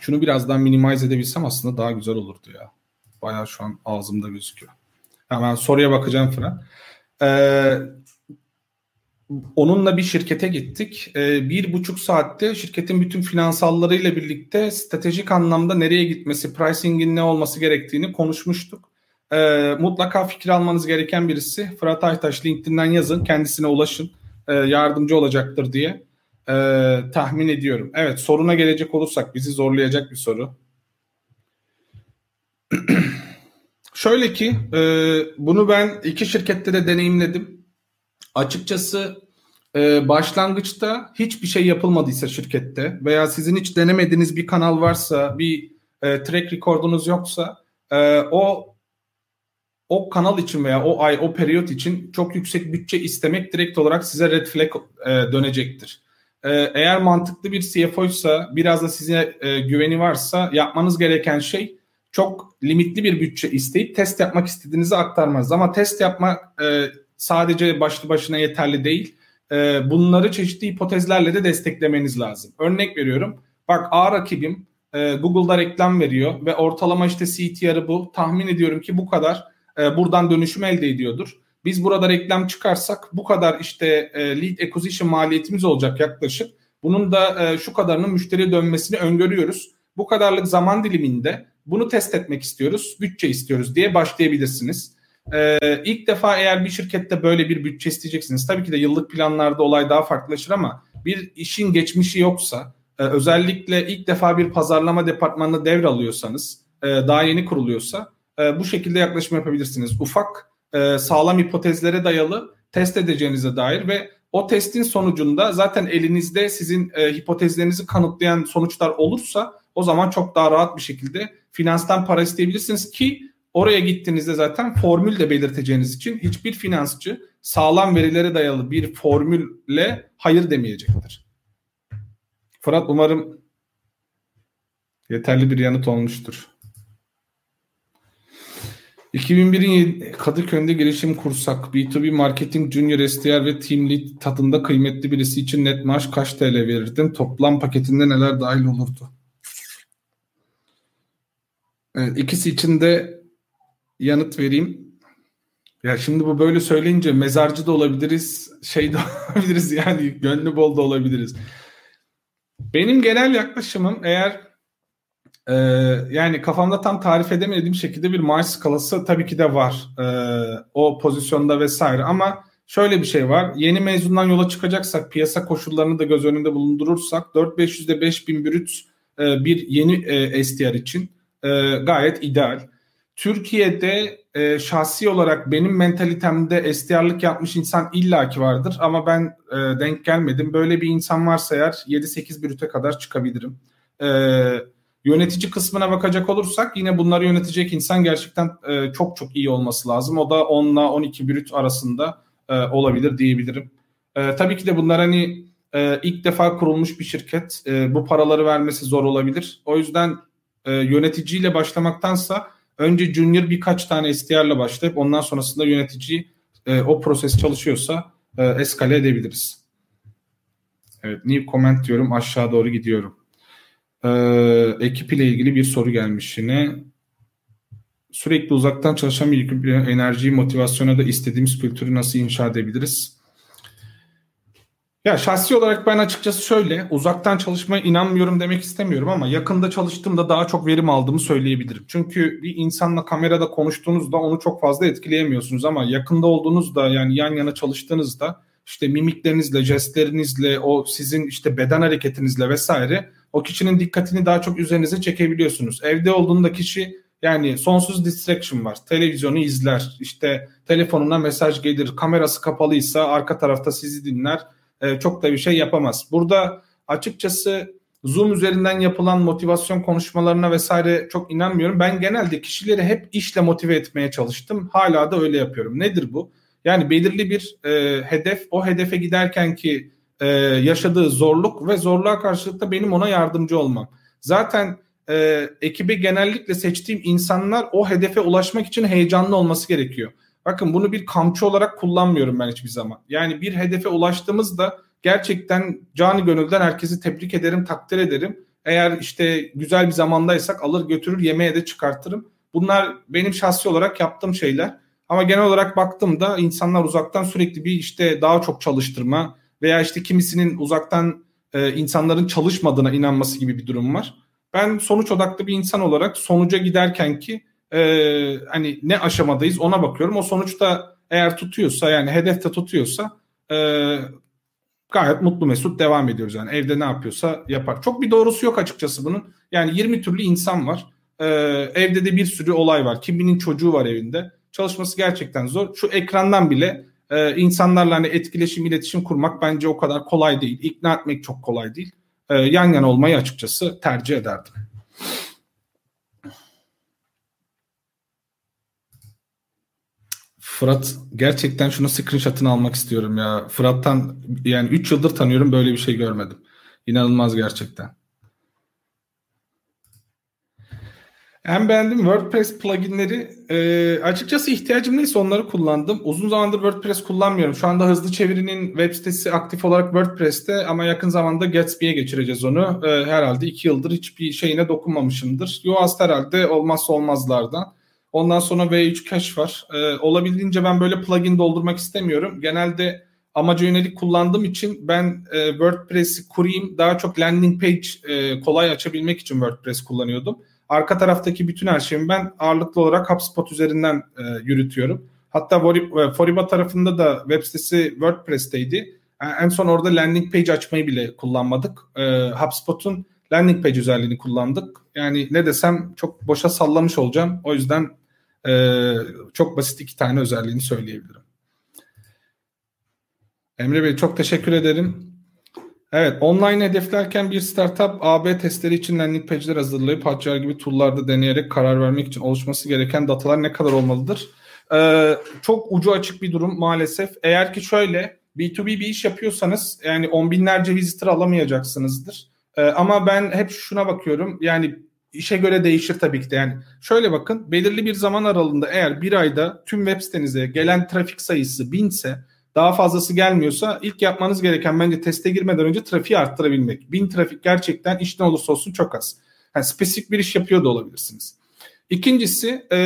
şunu birazdan minimize edebilsem aslında daha güzel olurdu ya. Bayağı şu an ağzımda gözüküyor. Hemen soruya bakacağım Fırat. Ee, onunla bir şirkete gittik. Ee, bir buçuk saatte şirketin bütün finansallarıyla birlikte stratejik anlamda nereye gitmesi, pricing'in ne olması gerektiğini konuşmuştuk. Ee, mutlaka fikir almanız gereken birisi. Fırat Aytaş LinkedIn'den yazın, kendisine ulaşın. Ee, yardımcı olacaktır diye tahmin ediyorum. Evet soruna gelecek olursak bizi zorlayacak bir soru. Şöyle ki bunu ben iki şirkette de deneyimledim açıkçası e, başlangıçta hiçbir şey yapılmadıysa şirkette veya sizin hiç denemediğiniz bir kanal varsa, bir e, track record'unuz yoksa e, o o kanal için veya o ay, o periyot için çok yüksek bütçe istemek direkt olarak size red flag e, dönecektir. E, eğer mantıklı bir CFO ise biraz da size e, güveni varsa yapmanız gereken şey çok limitli bir bütçe isteyip test yapmak istediğinizi aktarmaz. Ama test yapmak e, sadece başlı başına yeterli değil. E, bunları çeşitli hipotezlerle de desteklemeniz lazım. Örnek veriyorum. Bak A rakibim e, Google'da reklam veriyor ve ortalama işte CTR'ı bu. Tahmin ediyorum ki bu kadar e, buradan dönüşüm elde ediyordur. Biz burada reklam çıkarsak bu kadar işte e, lead acquisition maliyetimiz olacak yaklaşık. Bunun da e, şu kadarının müşteriye dönmesini öngörüyoruz. Bu kadarlık zaman diliminde bunu test etmek istiyoruz, bütçe istiyoruz diye başlayabilirsiniz. Ee, ilk defa eğer bir şirkette böyle bir bütçe isteyeceksiniz. Tabii ki de yıllık planlarda olay daha farklılaşır ama bir işin geçmişi yoksa e, özellikle ilk defa bir pazarlama departmanını devralıyorsanız e, daha yeni kuruluyorsa e, bu şekilde yaklaşım yapabilirsiniz. Ufak e, sağlam hipotezlere dayalı test edeceğinize dair ve o testin sonucunda zaten elinizde sizin e, hipotezlerinizi kanıtlayan sonuçlar olursa o zaman çok daha rahat bir şekilde finanstan para isteyebilirsiniz ki oraya gittiğinizde zaten formül de belirteceğiniz için hiçbir finansçı sağlam verilere dayalı bir formülle hayır demeyecektir. Fırat umarım yeterli bir yanıt olmuştur. 2001'in Kadıköy'de girişim kursak B2B marketing junior SDR ve team lead tadında kıymetli birisi için net maaş kaç TL verirdin? Toplam paketinde neler dahil olurdu? Evet, ikisi için de yanıt vereyim. Ya şimdi bu böyle söyleyince mezarcı da olabiliriz, şey de olabiliriz yani gönlü bol da olabiliriz. Benim genel yaklaşımım eğer e, yani kafamda tam tarif edemediğim şekilde bir maaş skalası tabii ki de var e, o pozisyonda vesaire ama şöyle bir şey var. Yeni mezundan yola çıkacaksak piyasa koşullarını da göz önünde bulundurursak 4500'de 5000 brüt e, bir yeni e, STR için e, gayet ideal. Türkiye'de e, şahsi olarak benim mentalitemde SDR'lık yapmış insan illaki vardır ama ben e, denk gelmedim. Böyle bir insan varsa eğer 7-8 brüte kadar çıkabilirim. E, yönetici kısmına bakacak olursak yine bunları yönetecek insan gerçekten e, çok çok iyi olması lazım. O da 10 ile 12 brüt arasında e, olabilir diyebilirim. E, tabii ki de bunlar hani e, ilk defa kurulmuş bir şirket. E, bu paraları vermesi zor olabilir. O yüzden e, yöneticiyle başlamaktansa önce junior birkaç tane SDR'le başlayıp ondan sonrasında yönetici e, o proses çalışıyorsa e, eskale edebiliriz. Evet, new comment diyorum aşağı doğru gidiyorum. Ee, ekip ile ilgili bir soru gelmiş yine. Sürekli uzaktan çalışan bir ekip enerjiyi, motivasyona da istediğimiz kültürü nasıl inşa edebiliriz? Ya şahsi olarak ben açıkçası şöyle uzaktan çalışmaya inanmıyorum demek istemiyorum ama yakında çalıştığımda daha çok verim aldığımı söyleyebilirim. Çünkü bir insanla kamerada konuştuğunuzda onu çok fazla etkileyemiyorsunuz ama yakında olduğunuzda yani yan yana çalıştığınızda işte mimiklerinizle, jestlerinizle, o sizin işte beden hareketinizle vesaire o kişinin dikkatini daha çok üzerinize çekebiliyorsunuz. Evde olduğunda kişi yani sonsuz distraction var. Televizyonu izler, işte telefonuna mesaj gelir, kamerası kapalıysa arka tarafta sizi dinler e, çok da bir şey yapamaz. Burada açıkçası Zoom üzerinden yapılan motivasyon konuşmalarına vesaire çok inanmıyorum. Ben genelde kişileri hep işle motive etmeye çalıştım. Hala da öyle yapıyorum. Nedir bu? Yani belirli bir e, hedef, o hedefe giderken ki e, yaşadığı zorluk ve zorluğa karşılık da benim ona yardımcı olmam. Zaten e, ekibi genellikle seçtiğim insanlar o hedefe ulaşmak için heyecanlı olması gerekiyor. Bakın bunu bir kamçı olarak kullanmıyorum ben hiçbir zaman. Yani bir hedefe ulaştığımızda gerçekten canı gönülden herkesi tebrik ederim, takdir ederim. Eğer işte güzel bir zamandaysak alır götürür yemeğe de çıkartırım. Bunlar benim şahsi olarak yaptığım şeyler. Ama genel olarak baktığımda insanlar uzaktan sürekli bir işte daha çok çalıştırma veya işte kimisinin uzaktan e, insanların çalışmadığına inanması gibi bir durum var. Ben sonuç odaklı bir insan olarak sonuca giderken ki e, hani ne aşamadayız ona bakıyorum. O sonuçta eğer tutuyorsa yani hedefte tutuyorsa e, gayet mutlu mesut devam ediyoruz. Yani evde ne yapıyorsa yapar. Çok bir doğrusu yok açıkçası bunun. Yani 20 türlü insan var. E, evde de bir sürü olay var. Kiminin çocuğu var evinde. Çalışması gerçekten zor. Şu ekrandan bile e, insanlarla hani etkileşim, iletişim kurmak bence o kadar kolay değil. İkna etmek çok kolay değil. E, yan yana olmayı açıkçası tercih ederdim. Fırat gerçekten şunu screenshot'ını almak istiyorum ya. Fırat'tan yani 3 yıldır tanıyorum böyle bir şey görmedim. İnanılmaz gerçekten. En beğendiğim WordPress pluginleri e, açıkçası ihtiyacım neyse onları kullandım. Uzun zamandır WordPress kullanmıyorum. Şu anda Hızlı Çeviri'nin web sitesi aktif olarak WordPress'te ama yakın zamanda Gatsby'ye geçireceğiz onu. E, herhalde iki yıldır hiçbir şeyine dokunmamışımdır. Yoast herhalde olmazsa olmazlardan. Ondan sonra V3 Cache var. E, olabildiğince ben böyle plugin doldurmak istemiyorum. Genelde amaca yönelik kullandığım için ben e, WordPress'i kurayım. Daha çok landing page e, kolay açabilmek için WordPress kullanıyordum. Arka taraftaki bütün her şeyimi ben ağırlıklı olarak HubSpot üzerinden e, yürütüyorum. Hatta e, Foriba tarafında da web sitesi WordPress'teydi. E, en son orada landing page açmayı bile kullanmadık. E, HubSpot'un landing page özelliğini kullandık. Yani ne desem çok boşa sallamış olacağım. O yüzden e, çok basit iki tane özelliğini söyleyebilirim. Emre Bey çok teşekkür ederim. Evet, online hedeflerken bir startup AB testleri için landing page'ler hazırlayıp Hotjar gibi tool'larda deneyerek karar vermek için oluşması gereken datalar ne kadar olmalıdır? Ee, çok ucu açık bir durum maalesef. Eğer ki şöyle B2B bir iş yapıyorsanız yani on binlerce visitor alamayacaksınızdır. Ee, ama ben hep şuna bakıyorum yani işe göre değişir tabii ki de. Yani şöyle bakın belirli bir zaman aralığında eğer bir ayda tüm web sitenize gelen trafik sayısı binse daha fazlası gelmiyorsa ilk yapmanız gereken bence teste girmeden önce trafiği arttırabilmek. Bin trafik gerçekten iş ne olursa olsun çok az. Yani spesifik bir iş yapıyor da olabilirsiniz. İkincisi e,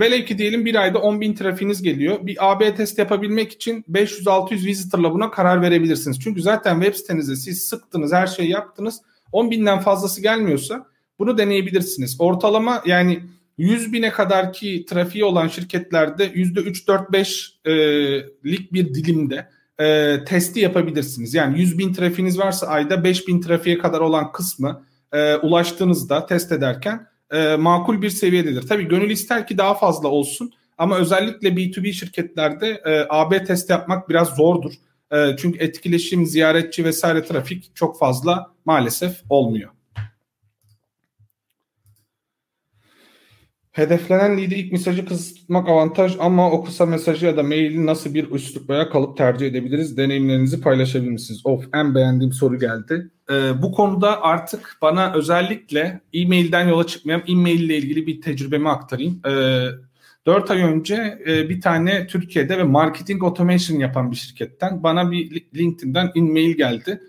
velev ki diyelim bir ayda 10 bin trafiğiniz geliyor. Bir AB test yapabilmek için 500-600 visitorla buna karar verebilirsiniz. Çünkü zaten web sitenizde siz sıktınız her şeyi yaptınız. 10 binden fazlası gelmiyorsa bunu deneyebilirsiniz. Ortalama yani 100 bine kadar ki trafiği olan şirketlerde %3-4-5'lik e, bir dilimde e, testi yapabilirsiniz. Yani 100 bin trafiğiniz varsa ayda 5 bin trafiğe kadar olan kısmı e, ulaştığınızda test ederken e, makul bir seviyededir. Tabii gönül ister ki daha fazla olsun ama özellikle B2B şirketlerde e, AB test yapmak biraz zordur. E, çünkü etkileşim, ziyaretçi vesaire trafik çok fazla maalesef olmuyor. Hedeflenen lead'i ilk mesajı kısıtmak avantaj ama o kısa mesajı ya da maili nasıl bir üslup veya kalıp tercih edebiliriz? Deneyimlerinizi paylaşabilir misiniz? Of en beğendiğim soru geldi. Ee, bu konuda artık bana özellikle e-mailden yola çıkmayan e-mail ile ilgili bir tecrübemi aktarayım. Ee, 4 ay önce e, bir tane Türkiye'de ve marketing automation yapan bir şirketten bana bir LinkedIn'den e-mail geldi.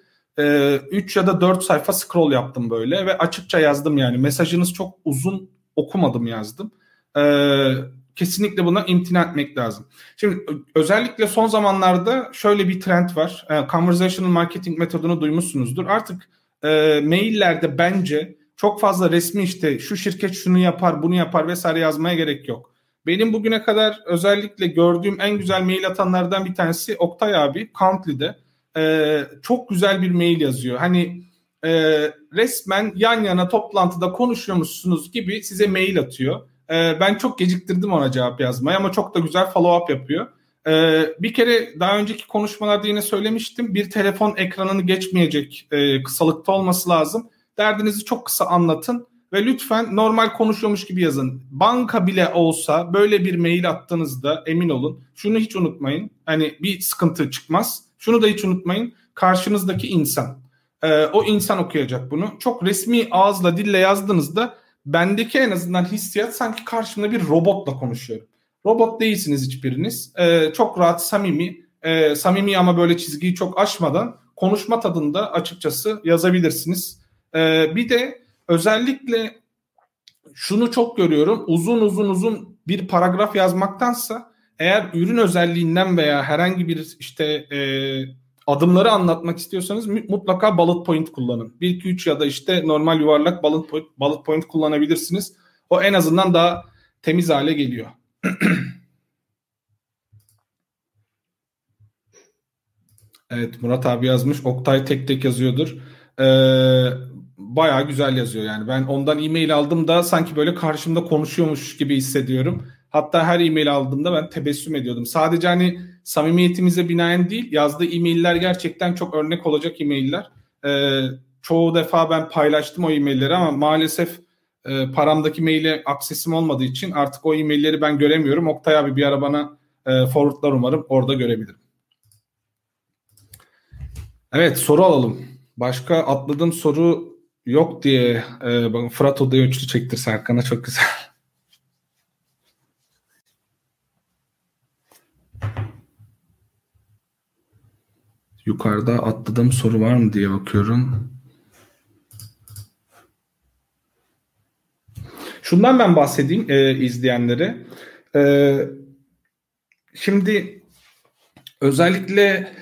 3 ee, ya da 4 sayfa scroll yaptım böyle ve açıkça yazdım yani mesajınız çok uzun okumadım yazdım. Ee, kesinlikle buna imtina etmek lazım. Şimdi özellikle son zamanlarda şöyle bir trend var. E, conversational marketing metodunu duymuşsunuzdur. Artık e, maillerde bence çok fazla resmi işte şu şirket şunu yapar, bunu yapar vesaire yazmaya gerek yok. Benim bugüne kadar özellikle gördüğüm en güzel mail atanlardan bir tanesi Oktay abi Countly'de. E, çok güzel bir mail yazıyor. Hani e, resmen yan yana toplantıda konuşuyormuşsunuz gibi size mail atıyor. E, ben çok geciktirdim ona cevap yazmayı ama çok da güzel follow up yapıyor. E, bir kere daha önceki konuşmalarda yine söylemiştim. Bir telefon ekranını geçmeyecek e, kısalıkta olması lazım. Derdinizi çok kısa anlatın ve lütfen normal konuşuyormuş gibi yazın. Banka bile olsa böyle bir mail attığınızda emin olun. Şunu hiç unutmayın. Hani bir sıkıntı çıkmaz. Şunu da hiç unutmayın. Karşınızdaki insan e, o insan okuyacak bunu. Çok resmi ağızla dille yazdığınızda bendeki en azından hissiyat sanki karşımda bir robotla konuşuyorum. Robot değilsiniz hiçbiriniz. E, çok rahat, samimi, e, samimi ama böyle çizgiyi çok aşmadan konuşma tadında açıkçası yazabilirsiniz. E, bir de özellikle şunu çok görüyorum. Uzun uzun uzun bir paragraf yazmaktansa eğer ürün özelliğinden veya herhangi bir işte e, adımları anlatmak istiyorsanız mutlaka bullet point kullanın. 1 2 3 ya da işte normal yuvarlak bullet point, bullet point kullanabilirsiniz. O en azından daha temiz hale geliyor. evet Murat abi yazmış. Oktay tek tek yazıyordur. Ee, bayağı güzel yazıyor yani. Ben ondan e-mail aldım da sanki böyle karşımda konuşuyormuş gibi hissediyorum. Hatta her e-mail aldığımda ben tebessüm ediyordum. Sadece hani samimiyetimize binaen değil yazdığı e-mailler gerçekten çok örnek olacak e-mailler. Ee, çoğu defa ben paylaştım o e-mailleri ama maalesef e, paramdaki maile aksesim olmadığı için artık o e-mailleri ben göremiyorum. Oktay abi bir ara bana e, forwardlar umarım orada görebilirim. Evet soru alalım. Başka atladığım soru yok diye e, Fırat Oda'ya üçlü çektir Serkan'a çok güzel. Yukarıda atladığım soru var mı diye bakıyorum. Şundan ben bahsedeyim e, izleyenlere. E, şimdi özellikle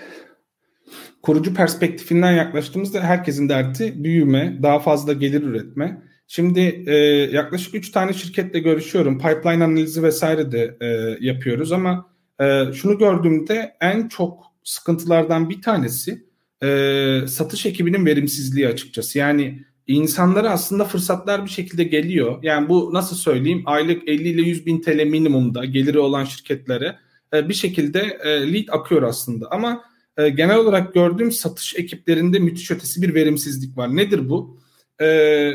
kurucu perspektifinden yaklaştığımızda herkesin derdi büyüme, daha fazla gelir üretme. Şimdi e, yaklaşık 3 tane şirketle görüşüyorum. Pipeline analizi vesaire de e, yapıyoruz ama e, şunu gördüğümde en çok sıkıntılardan bir tanesi e, satış ekibinin verimsizliği açıkçası. Yani insanlara aslında fırsatlar bir şekilde geliyor. Yani bu nasıl söyleyeyim aylık 50 ile 100 bin TL minimumda geliri olan şirketlere e, bir şekilde e, lead akıyor aslında. Ama e, genel olarak gördüğüm satış ekiplerinde müthiş ötesi bir verimsizlik var. Nedir bu? E,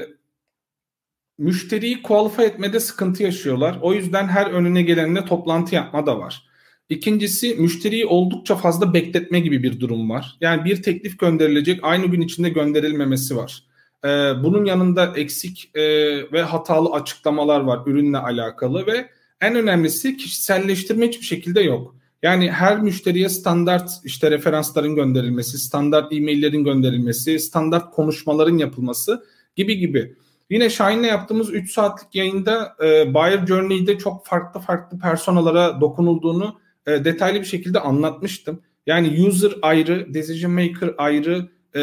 müşteriyi kualifiye etmede sıkıntı yaşıyorlar. O yüzden her önüne gelenle toplantı yapma da var. İkincisi müşteriyi oldukça fazla bekletme gibi bir durum var. Yani bir teklif gönderilecek aynı gün içinde gönderilmemesi var. Ee, bunun yanında eksik e, ve hatalı açıklamalar var ürünle alakalı ve en önemlisi kişiselleştirme hiçbir şekilde yok. Yani her müşteriye standart işte referansların gönderilmesi, standart e-maillerin gönderilmesi, standart konuşmaların yapılması gibi gibi. Yine Şahin'le yaptığımız 3 saatlik yayında e, Buyer Journey'de çok farklı farklı personalara dokunulduğunu e, detaylı bir şekilde anlatmıştım. Yani user ayrı, decision maker ayrı, e,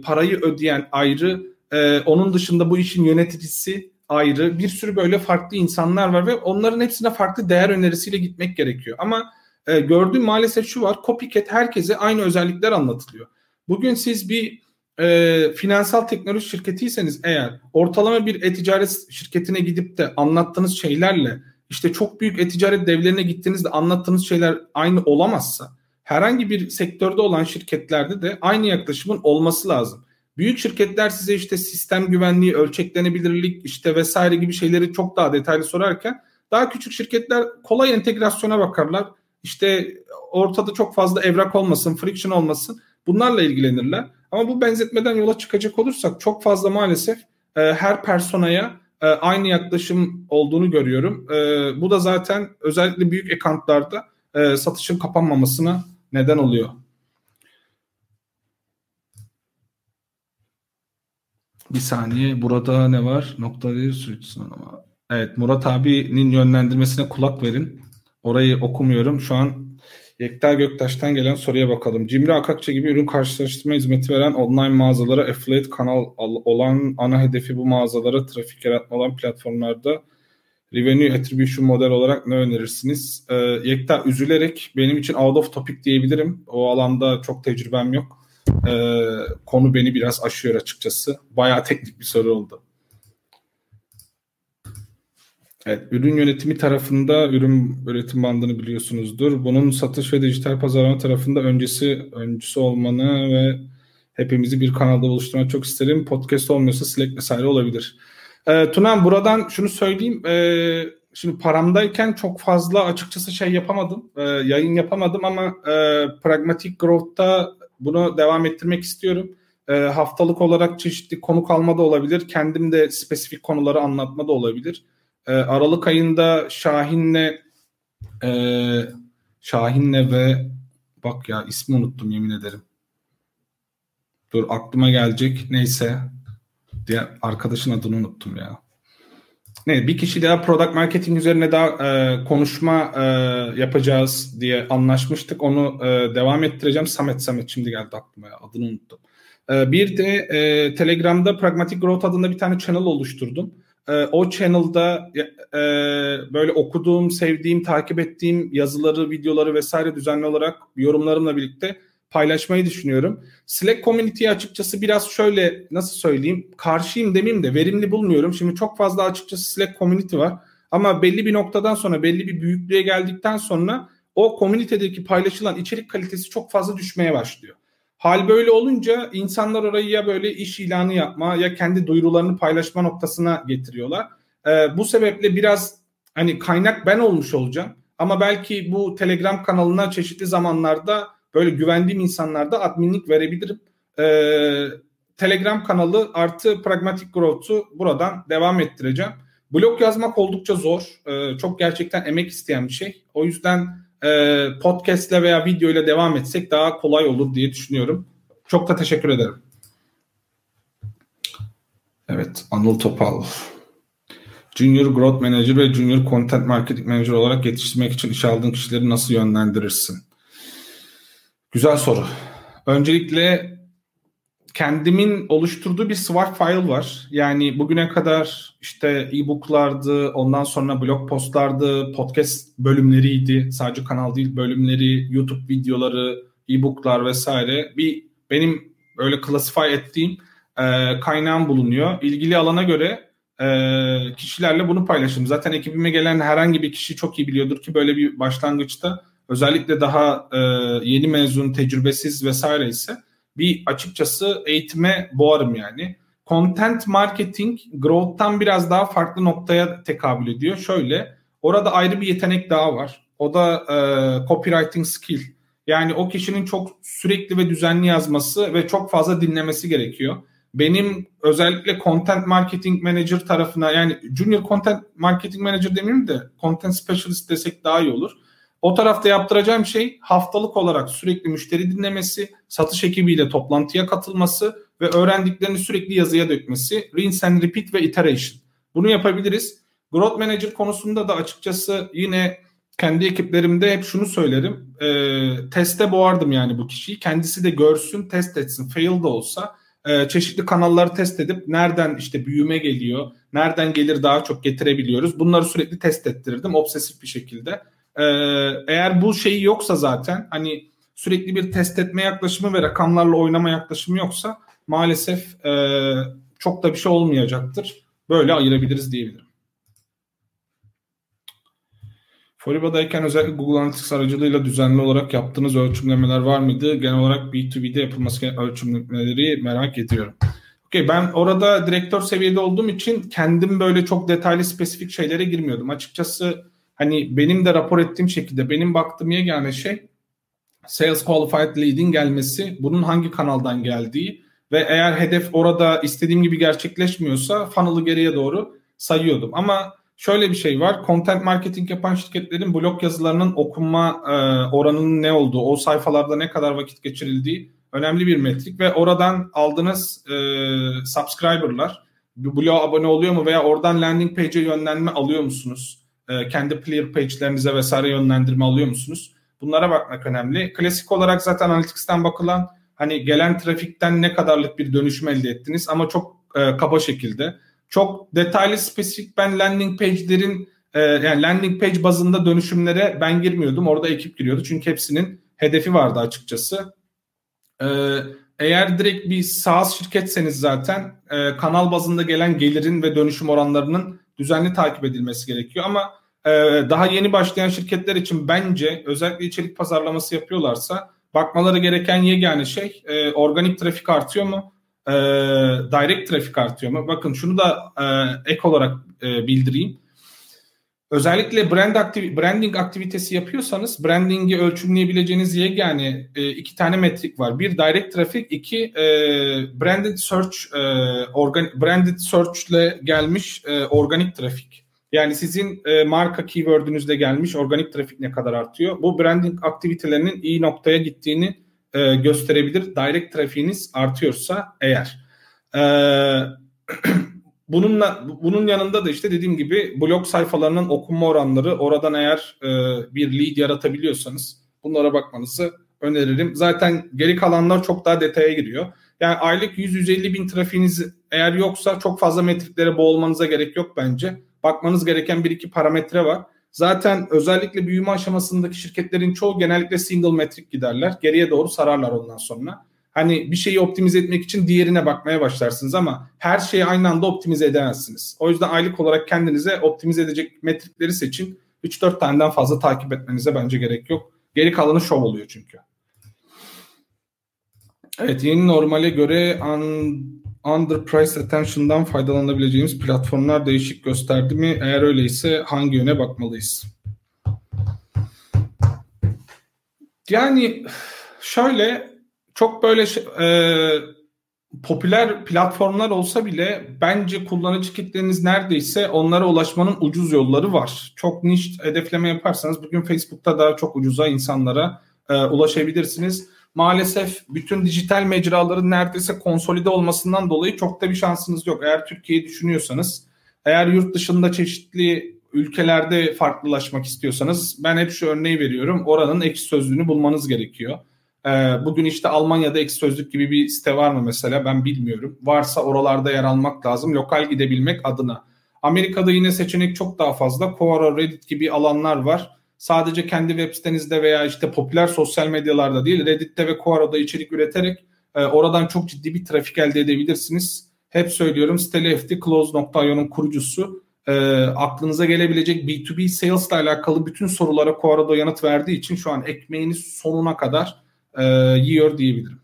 parayı ödeyen ayrı, e, onun dışında bu işin yöneticisi ayrı. Bir sürü böyle farklı insanlar var ve onların hepsine farklı değer önerisiyle gitmek gerekiyor. Ama e, gördüğüm maalesef şu var. Copycat herkese aynı özellikler anlatılıyor. Bugün siz bir e, finansal teknoloji şirketiyseniz eğer ortalama bir e-ticaret şirketine gidip de anlattığınız şeylerle işte çok büyük e-ticaret devlerine gittiğinizde anlattığınız şeyler aynı olamazsa herhangi bir sektörde olan şirketlerde de aynı yaklaşımın olması lazım. Büyük şirketler size işte sistem güvenliği, ölçeklenebilirlik işte vesaire gibi şeyleri çok daha detaylı sorarken daha küçük şirketler kolay entegrasyona bakarlar. İşte ortada çok fazla evrak olmasın, friction olmasın bunlarla ilgilenirler. Ama bu benzetmeden yola çıkacak olursak çok fazla maalesef e, her personaya e, aynı yaklaşım olduğunu görüyorum. E, bu da zaten özellikle büyük ekantlarda e, satışın kapanmamasına neden oluyor. Bir saniye burada ne var? Noktayı sürücüsün ama. Evet Murat abinin yönlendirmesine kulak verin. Orayı okumuyorum. Şu an Yekta Göktaş'tan gelen soruya bakalım. Cimri Akakçı gibi ürün karşılaştırma hizmeti veren online mağazalara affiliate kanal olan ana hedefi bu mağazalara trafik yaratma olan platformlarda revenue attribution model olarak ne önerirsiniz? Ee, Yekta üzülerek benim için out of topic diyebilirim. O alanda çok tecrübem yok. Ee, konu beni biraz aşıyor açıkçası. Bayağı teknik bir soru oldu. Evet, ürün yönetimi tarafında ürün üretim bandını biliyorsunuzdur. Bunun satış ve dijital pazarlama tarafında öncesi öncüsü olmanı ve hepimizi bir kanalda buluşturmak çok isterim. Podcast olmuyorsa Slack vesaire olabilir. E, Tunan buradan şunu söyleyeyim. E, şimdi paramdayken çok fazla açıkçası şey yapamadım. E, yayın yapamadım ama e, Pragmatic Growth'ta bunu devam ettirmek istiyorum. E, haftalık olarak çeşitli konu kalma da olabilir. Kendim de spesifik konuları anlatma da olabilir. E, Aralık ayında Şahin'le e, Şahin'le ve bak ya ismi unuttum yemin ederim. Dur aklıma gelecek. Neyse. Diye arkadaşın adını unuttum ya. Ne bir kişi daha product marketing üzerine daha e, konuşma e, yapacağız diye anlaşmıştık. Onu e, devam ettireceğim. Samet Samet şimdi geldi aklıma ya. Adını unuttum. E, bir de e, Telegram'da Pragmatic Growth adında bir tane channel oluşturdum e, o channel'da e, böyle okuduğum, sevdiğim, takip ettiğim yazıları, videoları vesaire düzenli olarak yorumlarımla birlikte paylaşmayı düşünüyorum. Slack community'yi açıkçası biraz şöyle nasıl söyleyeyim karşıyım demeyeyim de verimli bulmuyorum. Şimdi çok fazla açıkçası Slack community var. Ama belli bir noktadan sonra belli bir büyüklüğe geldikten sonra o komünitedeki paylaşılan içerik kalitesi çok fazla düşmeye başlıyor. Hal böyle olunca insanlar orayı ya böyle iş ilanı yapma ya kendi duyurularını paylaşma noktasına getiriyorlar. Ee, bu sebeple biraz hani kaynak ben olmuş olacağım. Ama belki bu Telegram kanalına çeşitli zamanlarda böyle güvendiğim insanlarda adminlik verebilirim. Ee, Telegram kanalı artı Pragmatic Growth'u buradan devam ettireceğim. Blog yazmak oldukça zor. Ee, çok gerçekten emek isteyen bir şey. O yüzden e, podcastle veya video ile devam etsek daha kolay olur diye düşünüyorum. Çok da teşekkür ederim. Evet, Anıl Topal. Junior Growth Manager ve Junior Content Marketing Manager olarak yetiştirmek için işe aldığın kişileri nasıl yönlendirirsin? Güzel soru. Öncelikle kendimin oluşturduğu bir swap file var. Yani bugüne kadar işte e-booklardı, ondan sonra blog postlardı, podcast bölümleriydi. Sadece kanal değil bölümleri, YouTube videoları, e-booklar vesaire. Bir benim öyle klasify ettiğim e, kaynağım bulunuyor. İlgili alana göre e, kişilerle bunu paylaştım. Zaten ekibime gelen herhangi bir kişi çok iyi biliyordur ki böyle bir başlangıçta özellikle daha e, yeni mezun, tecrübesiz vesaire ise bir açıkçası eğitime boğarım yani. Content marketing growth'tan biraz daha farklı noktaya tekabül ediyor. Şöyle orada ayrı bir yetenek daha var. O da e, copywriting skill. Yani o kişinin çok sürekli ve düzenli yazması ve çok fazla dinlemesi gerekiyor. Benim özellikle content marketing manager tarafına yani junior content marketing manager demeyeyim de content specialist desek daha iyi olur o tarafta yaptıracağım şey haftalık olarak sürekli müşteri dinlemesi, satış ekibiyle toplantıya katılması ve öğrendiklerini sürekli yazıya dökmesi. Rinse and repeat ve iteration. Bunu yapabiliriz. Growth Manager konusunda da açıkçası yine kendi ekiplerimde hep şunu söylerim. E, teste boğardım yani bu kişiyi. Kendisi de görsün, test etsin. Fail da olsa e, çeşitli kanalları test edip nereden işte büyüme geliyor, nereden gelir daha çok getirebiliyoruz. Bunları sürekli test ettirirdim obsesif bir şekilde. Ee, eğer bu şeyi yoksa zaten hani sürekli bir test etme yaklaşımı ve rakamlarla oynama yaklaşımı yoksa maalesef e, çok da bir şey olmayacaktır. Böyle ayırabiliriz diyebilirim. Foliba'dayken özellikle Google Analytics aracılığıyla düzenli olarak yaptığınız ölçümlemeler var mıydı? Genel olarak B2B'de yapılması gereken ölçümlemeleri merak ediyorum. Okay, ben orada direktör seviyede olduğum için kendim böyle çok detaylı spesifik şeylere girmiyordum. Açıkçası hani benim de rapor ettiğim şekilde benim baktığım yegane şey Sales Qualified Lead'in gelmesi, bunun hangi kanaldan geldiği ve eğer hedef orada istediğim gibi gerçekleşmiyorsa funnel'ı geriye doğru sayıyordum. Ama şöyle bir şey var. Content marketing yapan şirketlerin blog yazılarının okunma e, oranının ne olduğu, o sayfalarda ne kadar vakit geçirildiği önemli bir metrik ve oradan aldığınız e, subscriber'lar bloğa abone oluyor mu veya oradan landing page'e yönlenme alıyor musunuz? E, kendi player page'lerinize vesaire yönlendirme alıyor musunuz? Bunlara bakmak önemli. Klasik olarak zaten Analytics'ten bakılan hani gelen trafikten ne kadarlık bir dönüşüm elde ettiniz ama çok e, kaba şekilde. Çok detaylı spesifik ben landing page'lerin e, yani landing page bazında dönüşümlere ben girmiyordum. Orada ekip giriyordu. Çünkü hepsinin hedefi vardı açıkçası. E, eğer direkt bir SaaS şirketseniz zaten e, kanal bazında gelen gelirin ve dönüşüm oranlarının düzenli takip edilmesi gerekiyor. Ama e, daha yeni başlayan şirketler için bence özellikle içerik pazarlaması yapıyorlarsa bakmaları gereken yegane şey e, organik trafik artıyor mu? E, direct trafik artıyor mu? Bakın şunu da e, ek olarak e, bildireyim. Özellikle brand aktiv branding aktivitesi yapıyorsanız brandingi ölçümleyebileceğiniz yegane e, iki tane metrik var. Bir direct trafik, iki e, branded search e, organ branded search ile gelmiş e, organik trafik. Yani sizin e, marka keyword'ünüzde gelmiş organik trafik ne kadar artıyor? Bu branding aktivitelerinin iyi noktaya gittiğini e, gösterebilir. Direct trafiğiniz artıyorsa eğer. E, bununla bunun yanında da işte dediğim gibi blog sayfalarının okunma oranları oradan eğer e, bir lead yaratabiliyorsanız bunlara bakmanızı öneririm. Zaten geri kalanlar çok daha detaya giriyor. Yani aylık 100-150 bin trafiğiniz eğer yoksa çok fazla metriklere boğulmanıza gerek yok bence bakmanız gereken bir iki parametre var. Zaten özellikle büyüme aşamasındaki şirketlerin çoğu genellikle single metrik giderler. Geriye doğru sararlar ondan sonra. Hani bir şeyi optimize etmek için diğerine bakmaya başlarsınız ama her şeyi aynı anda optimize edemezsiniz. O yüzden aylık olarak kendinize optimize edecek metrikleri seçin. 3-4 taneden fazla takip etmenize bence gerek yok. Geri kalanı şov oluyor çünkü. Evet yeni normale göre un, underpriced attention'dan faydalanabileceğimiz platformlar değişik gösterdi mi? Eğer öyleyse hangi yöne bakmalıyız? Yani şöyle çok böyle e, popüler platformlar olsa bile bence kullanıcı kitleniz neredeyse onlara ulaşmanın ucuz yolları var. Çok niş hedefleme yaparsanız bugün Facebook'ta daha çok ucuza insanlara e, ulaşabilirsiniz. Maalesef bütün dijital mecraların neredeyse konsolide olmasından dolayı çok da bir şansınız yok. Eğer Türkiye'yi düşünüyorsanız, eğer yurt dışında çeşitli ülkelerde farklılaşmak istiyorsanız ben hep şu örneği veriyorum. Oranın ekşi sözlüğünü bulmanız gerekiyor. Ee, bugün işte Almanya'da ekşi sözlük gibi bir site var mı mesela ben bilmiyorum. Varsa oralarda yer almak lazım lokal gidebilmek adına. Amerika'da yine seçenek çok daha fazla. Quora, Reddit gibi alanlar var. Sadece kendi web sitenizde veya işte popüler sosyal medyalarda değil Reddit'te ve Quora'da içerik üreterek e, oradan çok ciddi bir trafik elde edebilirsiniz. Hep söylüyorum Stelefti Close.io'nun kurucusu e, aklınıza gelebilecek B2B sales ile alakalı bütün sorulara Quora'da yanıt verdiği için şu an ekmeğiniz sonuna kadar e, yiyor diyebilirim.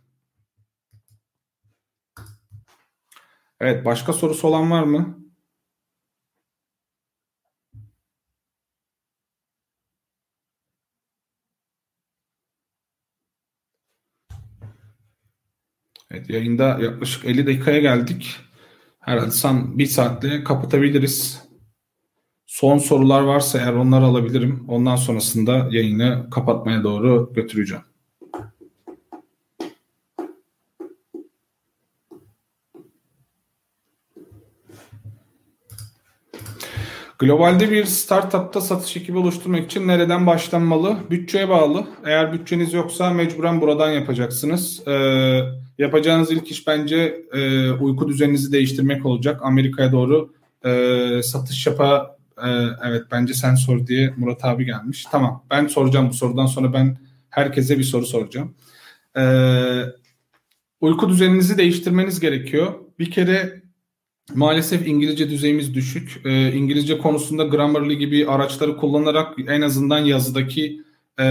Evet başka sorusu olan var mı? Evet yayında yaklaşık 50 dakikaya geldik. Herhalde son bir saatle kapatabiliriz. Son sorular varsa eğer onları alabilirim. Ondan sonrasında yayını kapatmaya doğru götüreceğim. Globalde bir startupta satış ekibi oluşturmak için nereden başlanmalı? Bütçeye bağlı. Eğer bütçeniz yoksa mecburen buradan yapacaksınız. Ee, yapacağınız ilk iş bence e, uyku düzeninizi değiştirmek olacak. Amerika'ya doğru e, satış yapa e, evet bence sen sor diye Murat abi gelmiş. Tamam ben soracağım bu sorudan sonra ben herkese bir soru soracağım. Ee, uyku düzeninizi değiştirmeniz gerekiyor. Bir kere Maalesef İngilizce düzeyimiz düşük. E, İngilizce konusunda Grammarly gibi araçları kullanarak en azından yazıdaki e,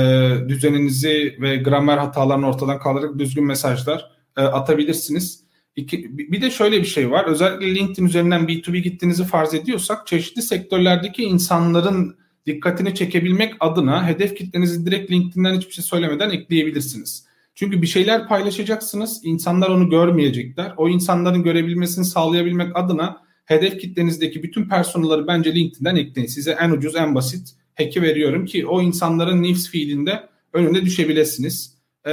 düzeninizi ve gramer hatalarını ortadan kaldırarak düzgün mesajlar e, atabilirsiniz. İki, bir de şöyle bir şey var. Özellikle LinkedIn üzerinden B2B gittiğinizi farz ediyorsak çeşitli sektörlerdeki insanların dikkatini çekebilmek adına hedef kitlenizi direkt LinkedIn'den hiçbir şey söylemeden ekleyebilirsiniz. Çünkü bir şeyler paylaşacaksınız. insanlar onu görmeyecekler. O insanların görebilmesini sağlayabilmek adına hedef kitlenizdeki bütün personelları bence LinkedIn'den ekleyin. Size en ucuz, en basit hack'i veriyorum ki o insanların news feed'inde önüne düşebilirsiniz. Ee,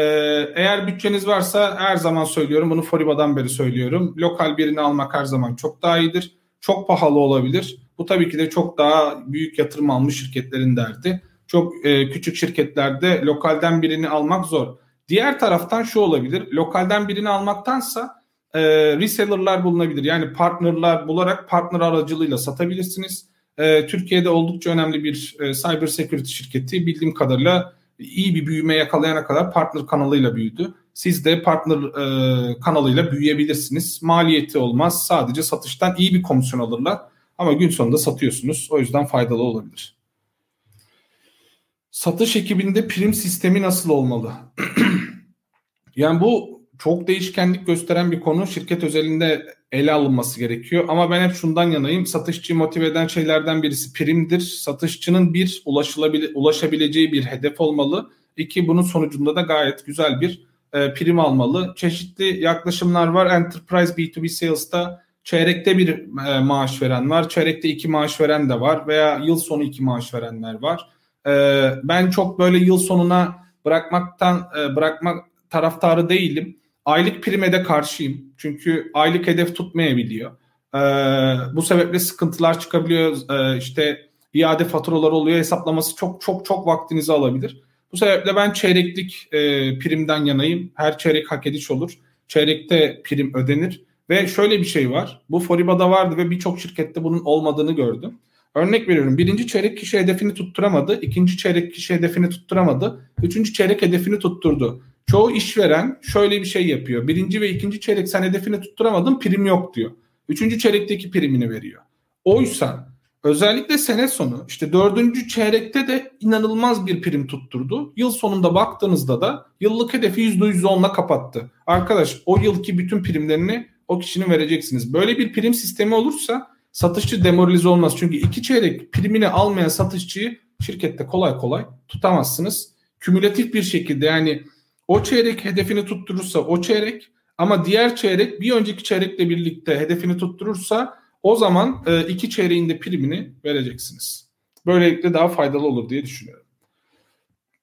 eğer bütçeniz varsa her zaman söylüyorum bunu Foriba'dan beri söylüyorum. Lokal birini almak her zaman çok daha iyidir. Çok pahalı olabilir. Bu tabii ki de çok daha büyük yatırım almış şirketlerin derdi. Çok e, küçük şirketlerde lokalden birini almak zor. Diğer taraftan şu olabilir. Lokalden birini almaktansa e, reseller'lar bulunabilir. Yani partnerlar bularak partner aracılığıyla satabilirsiniz. E, Türkiye'de oldukça önemli bir e, cyber security şirketi bildiğim kadarıyla iyi bir büyüme yakalayana kadar partner kanalıyla büyüdü. Siz de partner e, kanalıyla büyüyebilirsiniz. Maliyeti olmaz. Sadece satıştan iyi bir komisyon alırlar. Ama gün sonunda satıyorsunuz. O yüzden faydalı olabilir. Satış ekibinde prim sistemi nasıl olmalı? yani bu çok değişkenlik gösteren bir konu. Şirket özelinde ele alınması gerekiyor. Ama ben hep şundan yanayım. Satışçı motive eden şeylerden birisi primdir. Satışçının bir ulaşılabile, ulaşabileceği bir hedef olmalı. İki bunun sonucunda da gayet güzel bir e, prim almalı. Çeşitli yaklaşımlar var. Enterprise B2B sales'ta çeyrekte bir e, maaş veren var. Çeyrekte iki maaş veren de var. Veya yıl sonu iki maaş verenler var. E, ben çok böyle yıl sonuna bırakmaktan e, bırakmak taraftarı değilim. Aylık prime de karşıyım. Çünkü aylık hedef tutmayabiliyor. E, bu sebeple sıkıntılar çıkabiliyor. E, işte iade faturaları oluyor. Hesaplaması çok çok çok vaktinizi alabilir. Bu sebeple ben çeyreklik e, primden yanayım. Her çeyrek hak ediş olur. Çeyrekte prim ödenir. Ve şöyle bir şey var. Bu Foriba'da vardı ve birçok şirkette bunun olmadığını gördüm. Örnek veriyorum. Birinci çeyrek kişi hedefini tutturamadı. ikinci çeyrek kişi hedefini tutturamadı. Üçüncü çeyrek hedefini tutturdu. Çoğu işveren şöyle bir şey yapıyor. Birinci ve ikinci çeyrek sen hedefini tutturamadın prim yok diyor. Üçüncü çeyrekteki primini veriyor. Oysa özellikle sene sonu işte dördüncü çeyrekte de inanılmaz bir prim tutturdu. Yıl sonunda baktığınızda da yıllık hedefi %110'la kapattı. Arkadaş o yılki bütün primlerini o kişinin vereceksiniz. Böyle bir prim sistemi olursa satışçı demoralize olmaz. Çünkü iki çeyrek primini almayan satışçıyı şirkette kolay kolay tutamazsınız. Kümülatif bir şekilde yani o çeyrek hedefini tutturursa o çeyrek ama diğer çeyrek bir önceki çeyrekle birlikte hedefini tutturursa o zaman e, iki çeyreğin de primini vereceksiniz. Böylelikle daha faydalı olur diye düşünüyorum.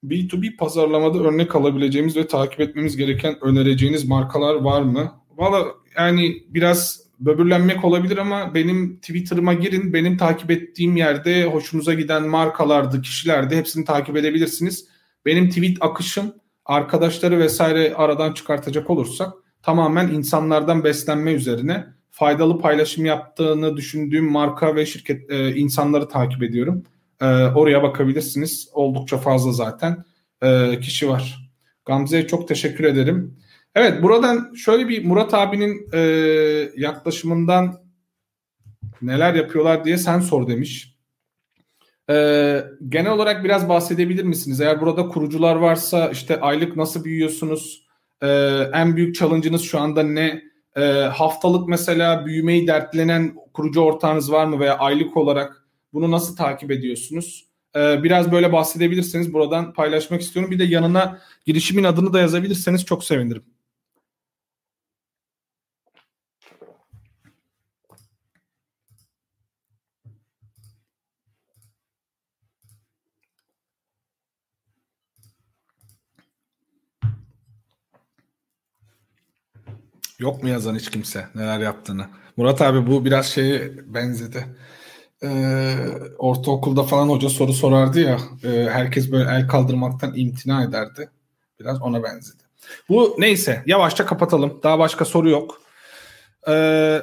B2B pazarlamada örnek alabileceğimiz ve takip etmemiz gereken önereceğiniz markalar var mı? Valla yani biraz böbürlenmek olabilir ama benim Twitter'ıma girin. Benim takip ettiğim yerde hoşunuza giden markalardı, kişilerdi hepsini takip edebilirsiniz. Benim tweet akışım arkadaşları vesaire aradan çıkartacak olursak tamamen insanlardan beslenme üzerine faydalı paylaşım yaptığını düşündüğüm marka ve şirket e, insanları takip ediyorum. E, oraya bakabilirsiniz. Oldukça fazla zaten e, kişi var. Gamze'ye çok teşekkür ederim. Evet buradan şöyle bir Murat abinin e, yaklaşımından neler yapıyorlar diye sen sor demiş. E, genel olarak biraz bahsedebilir misiniz? Eğer burada kurucular varsa işte aylık nasıl büyüyorsunuz? E, en büyük challenge'ınız şu anda ne? E, haftalık mesela büyümeyi dertlenen kurucu ortağınız var mı veya aylık olarak bunu nasıl takip ediyorsunuz? E, biraz böyle bahsedebilirseniz buradan paylaşmak istiyorum. Bir de yanına girişimin adını da yazabilirseniz çok sevinirim. Yok mu yazan hiç kimse neler yaptığını? Murat abi bu biraz şeye benzedi. Ee, ortaokulda falan hoca soru sorardı ya e, herkes böyle el kaldırmaktan imtina ederdi. Biraz ona benzedi. Bu neyse yavaşça kapatalım. Daha başka soru yok. Ee,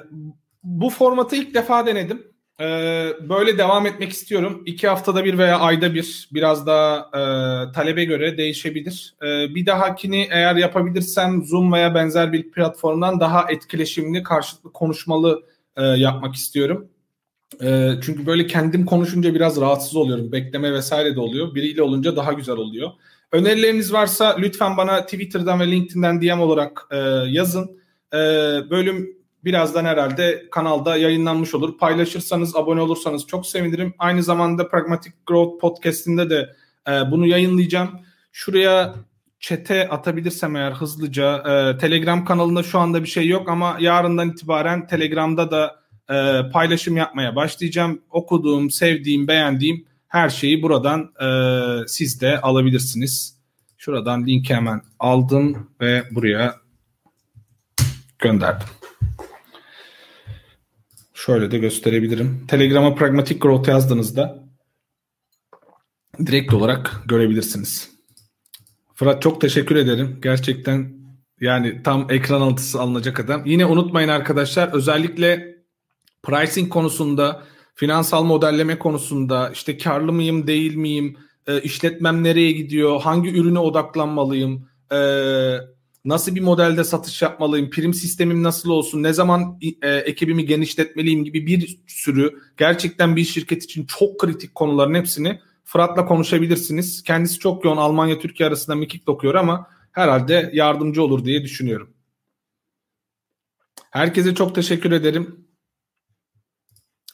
bu formatı ilk defa denedim. Ee, böyle devam etmek istiyorum. İki haftada bir veya ayda bir biraz daha e, talebe göre değişebilir. E, bir dahakini eğer yapabilirsem Zoom veya benzer bir platformdan daha etkileşimli, karşılıklı konuşmalı e, yapmak istiyorum. E, çünkü böyle kendim konuşunca biraz rahatsız oluyorum. Bekleme vesaire de oluyor. Biriyle olunca daha güzel oluyor. Önerileriniz varsa lütfen bana Twitter'dan ve LinkedIn'den DM olarak e, yazın. E, bölüm birazdan herhalde kanalda yayınlanmış olur. Paylaşırsanız, abone olursanız çok sevinirim. Aynı zamanda Pragmatic Growth Podcast'inde de e, bunu yayınlayacağım. Şuraya çete atabilirsem eğer hızlıca. E, Telegram kanalında şu anda bir şey yok ama yarından itibaren Telegram'da da e, paylaşım yapmaya başlayacağım. Okuduğum, sevdiğim, beğendiğim her şeyi buradan e, siz de alabilirsiniz. Şuradan linki hemen aldım ve buraya gönderdim. Şöyle de gösterebilirim. Telegram'a Pragmatic Growth yazdığınızda direkt olarak görebilirsiniz. Fırat çok teşekkür ederim. Gerçekten yani tam ekran altısı alınacak adam. Yine unutmayın arkadaşlar özellikle pricing konusunda, finansal modelleme konusunda işte karlı mıyım değil miyim, e, işletmem nereye gidiyor, hangi ürüne odaklanmalıyım, e, nasıl bir modelde satış yapmalıyım, prim sistemim nasıl olsun, ne zaman e, ekibimi genişletmeliyim gibi bir sürü gerçekten bir şirket için çok kritik konuların hepsini Fırat'la konuşabilirsiniz. Kendisi çok yoğun Almanya Türkiye arasında mekik dokuyor ama herhalde yardımcı olur diye düşünüyorum. Herkese çok teşekkür ederim.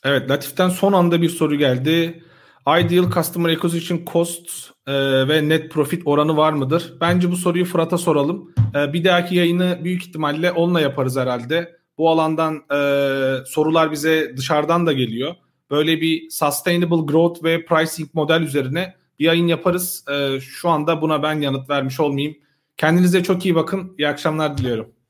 Evet Latif'ten son anda bir soru geldi. Ideal Customer Acquisition Cost e, ve Net Profit oranı var mıdır? Bence bu soruyu Fırat'a soralım. E, bir dahaki yayını büyük ihtimalle onunla yaparız herhalde. Bu alandan e, sorular bize dışarıdan da geliyor. Böyle bir Sustainable Growth ve Pricing model üzerine bir yayın yaparız. E, şu anda buna ben yanıt vermiş olmayayım. Kendinize çok iyi bakın. İyi akşamlar diliyorum.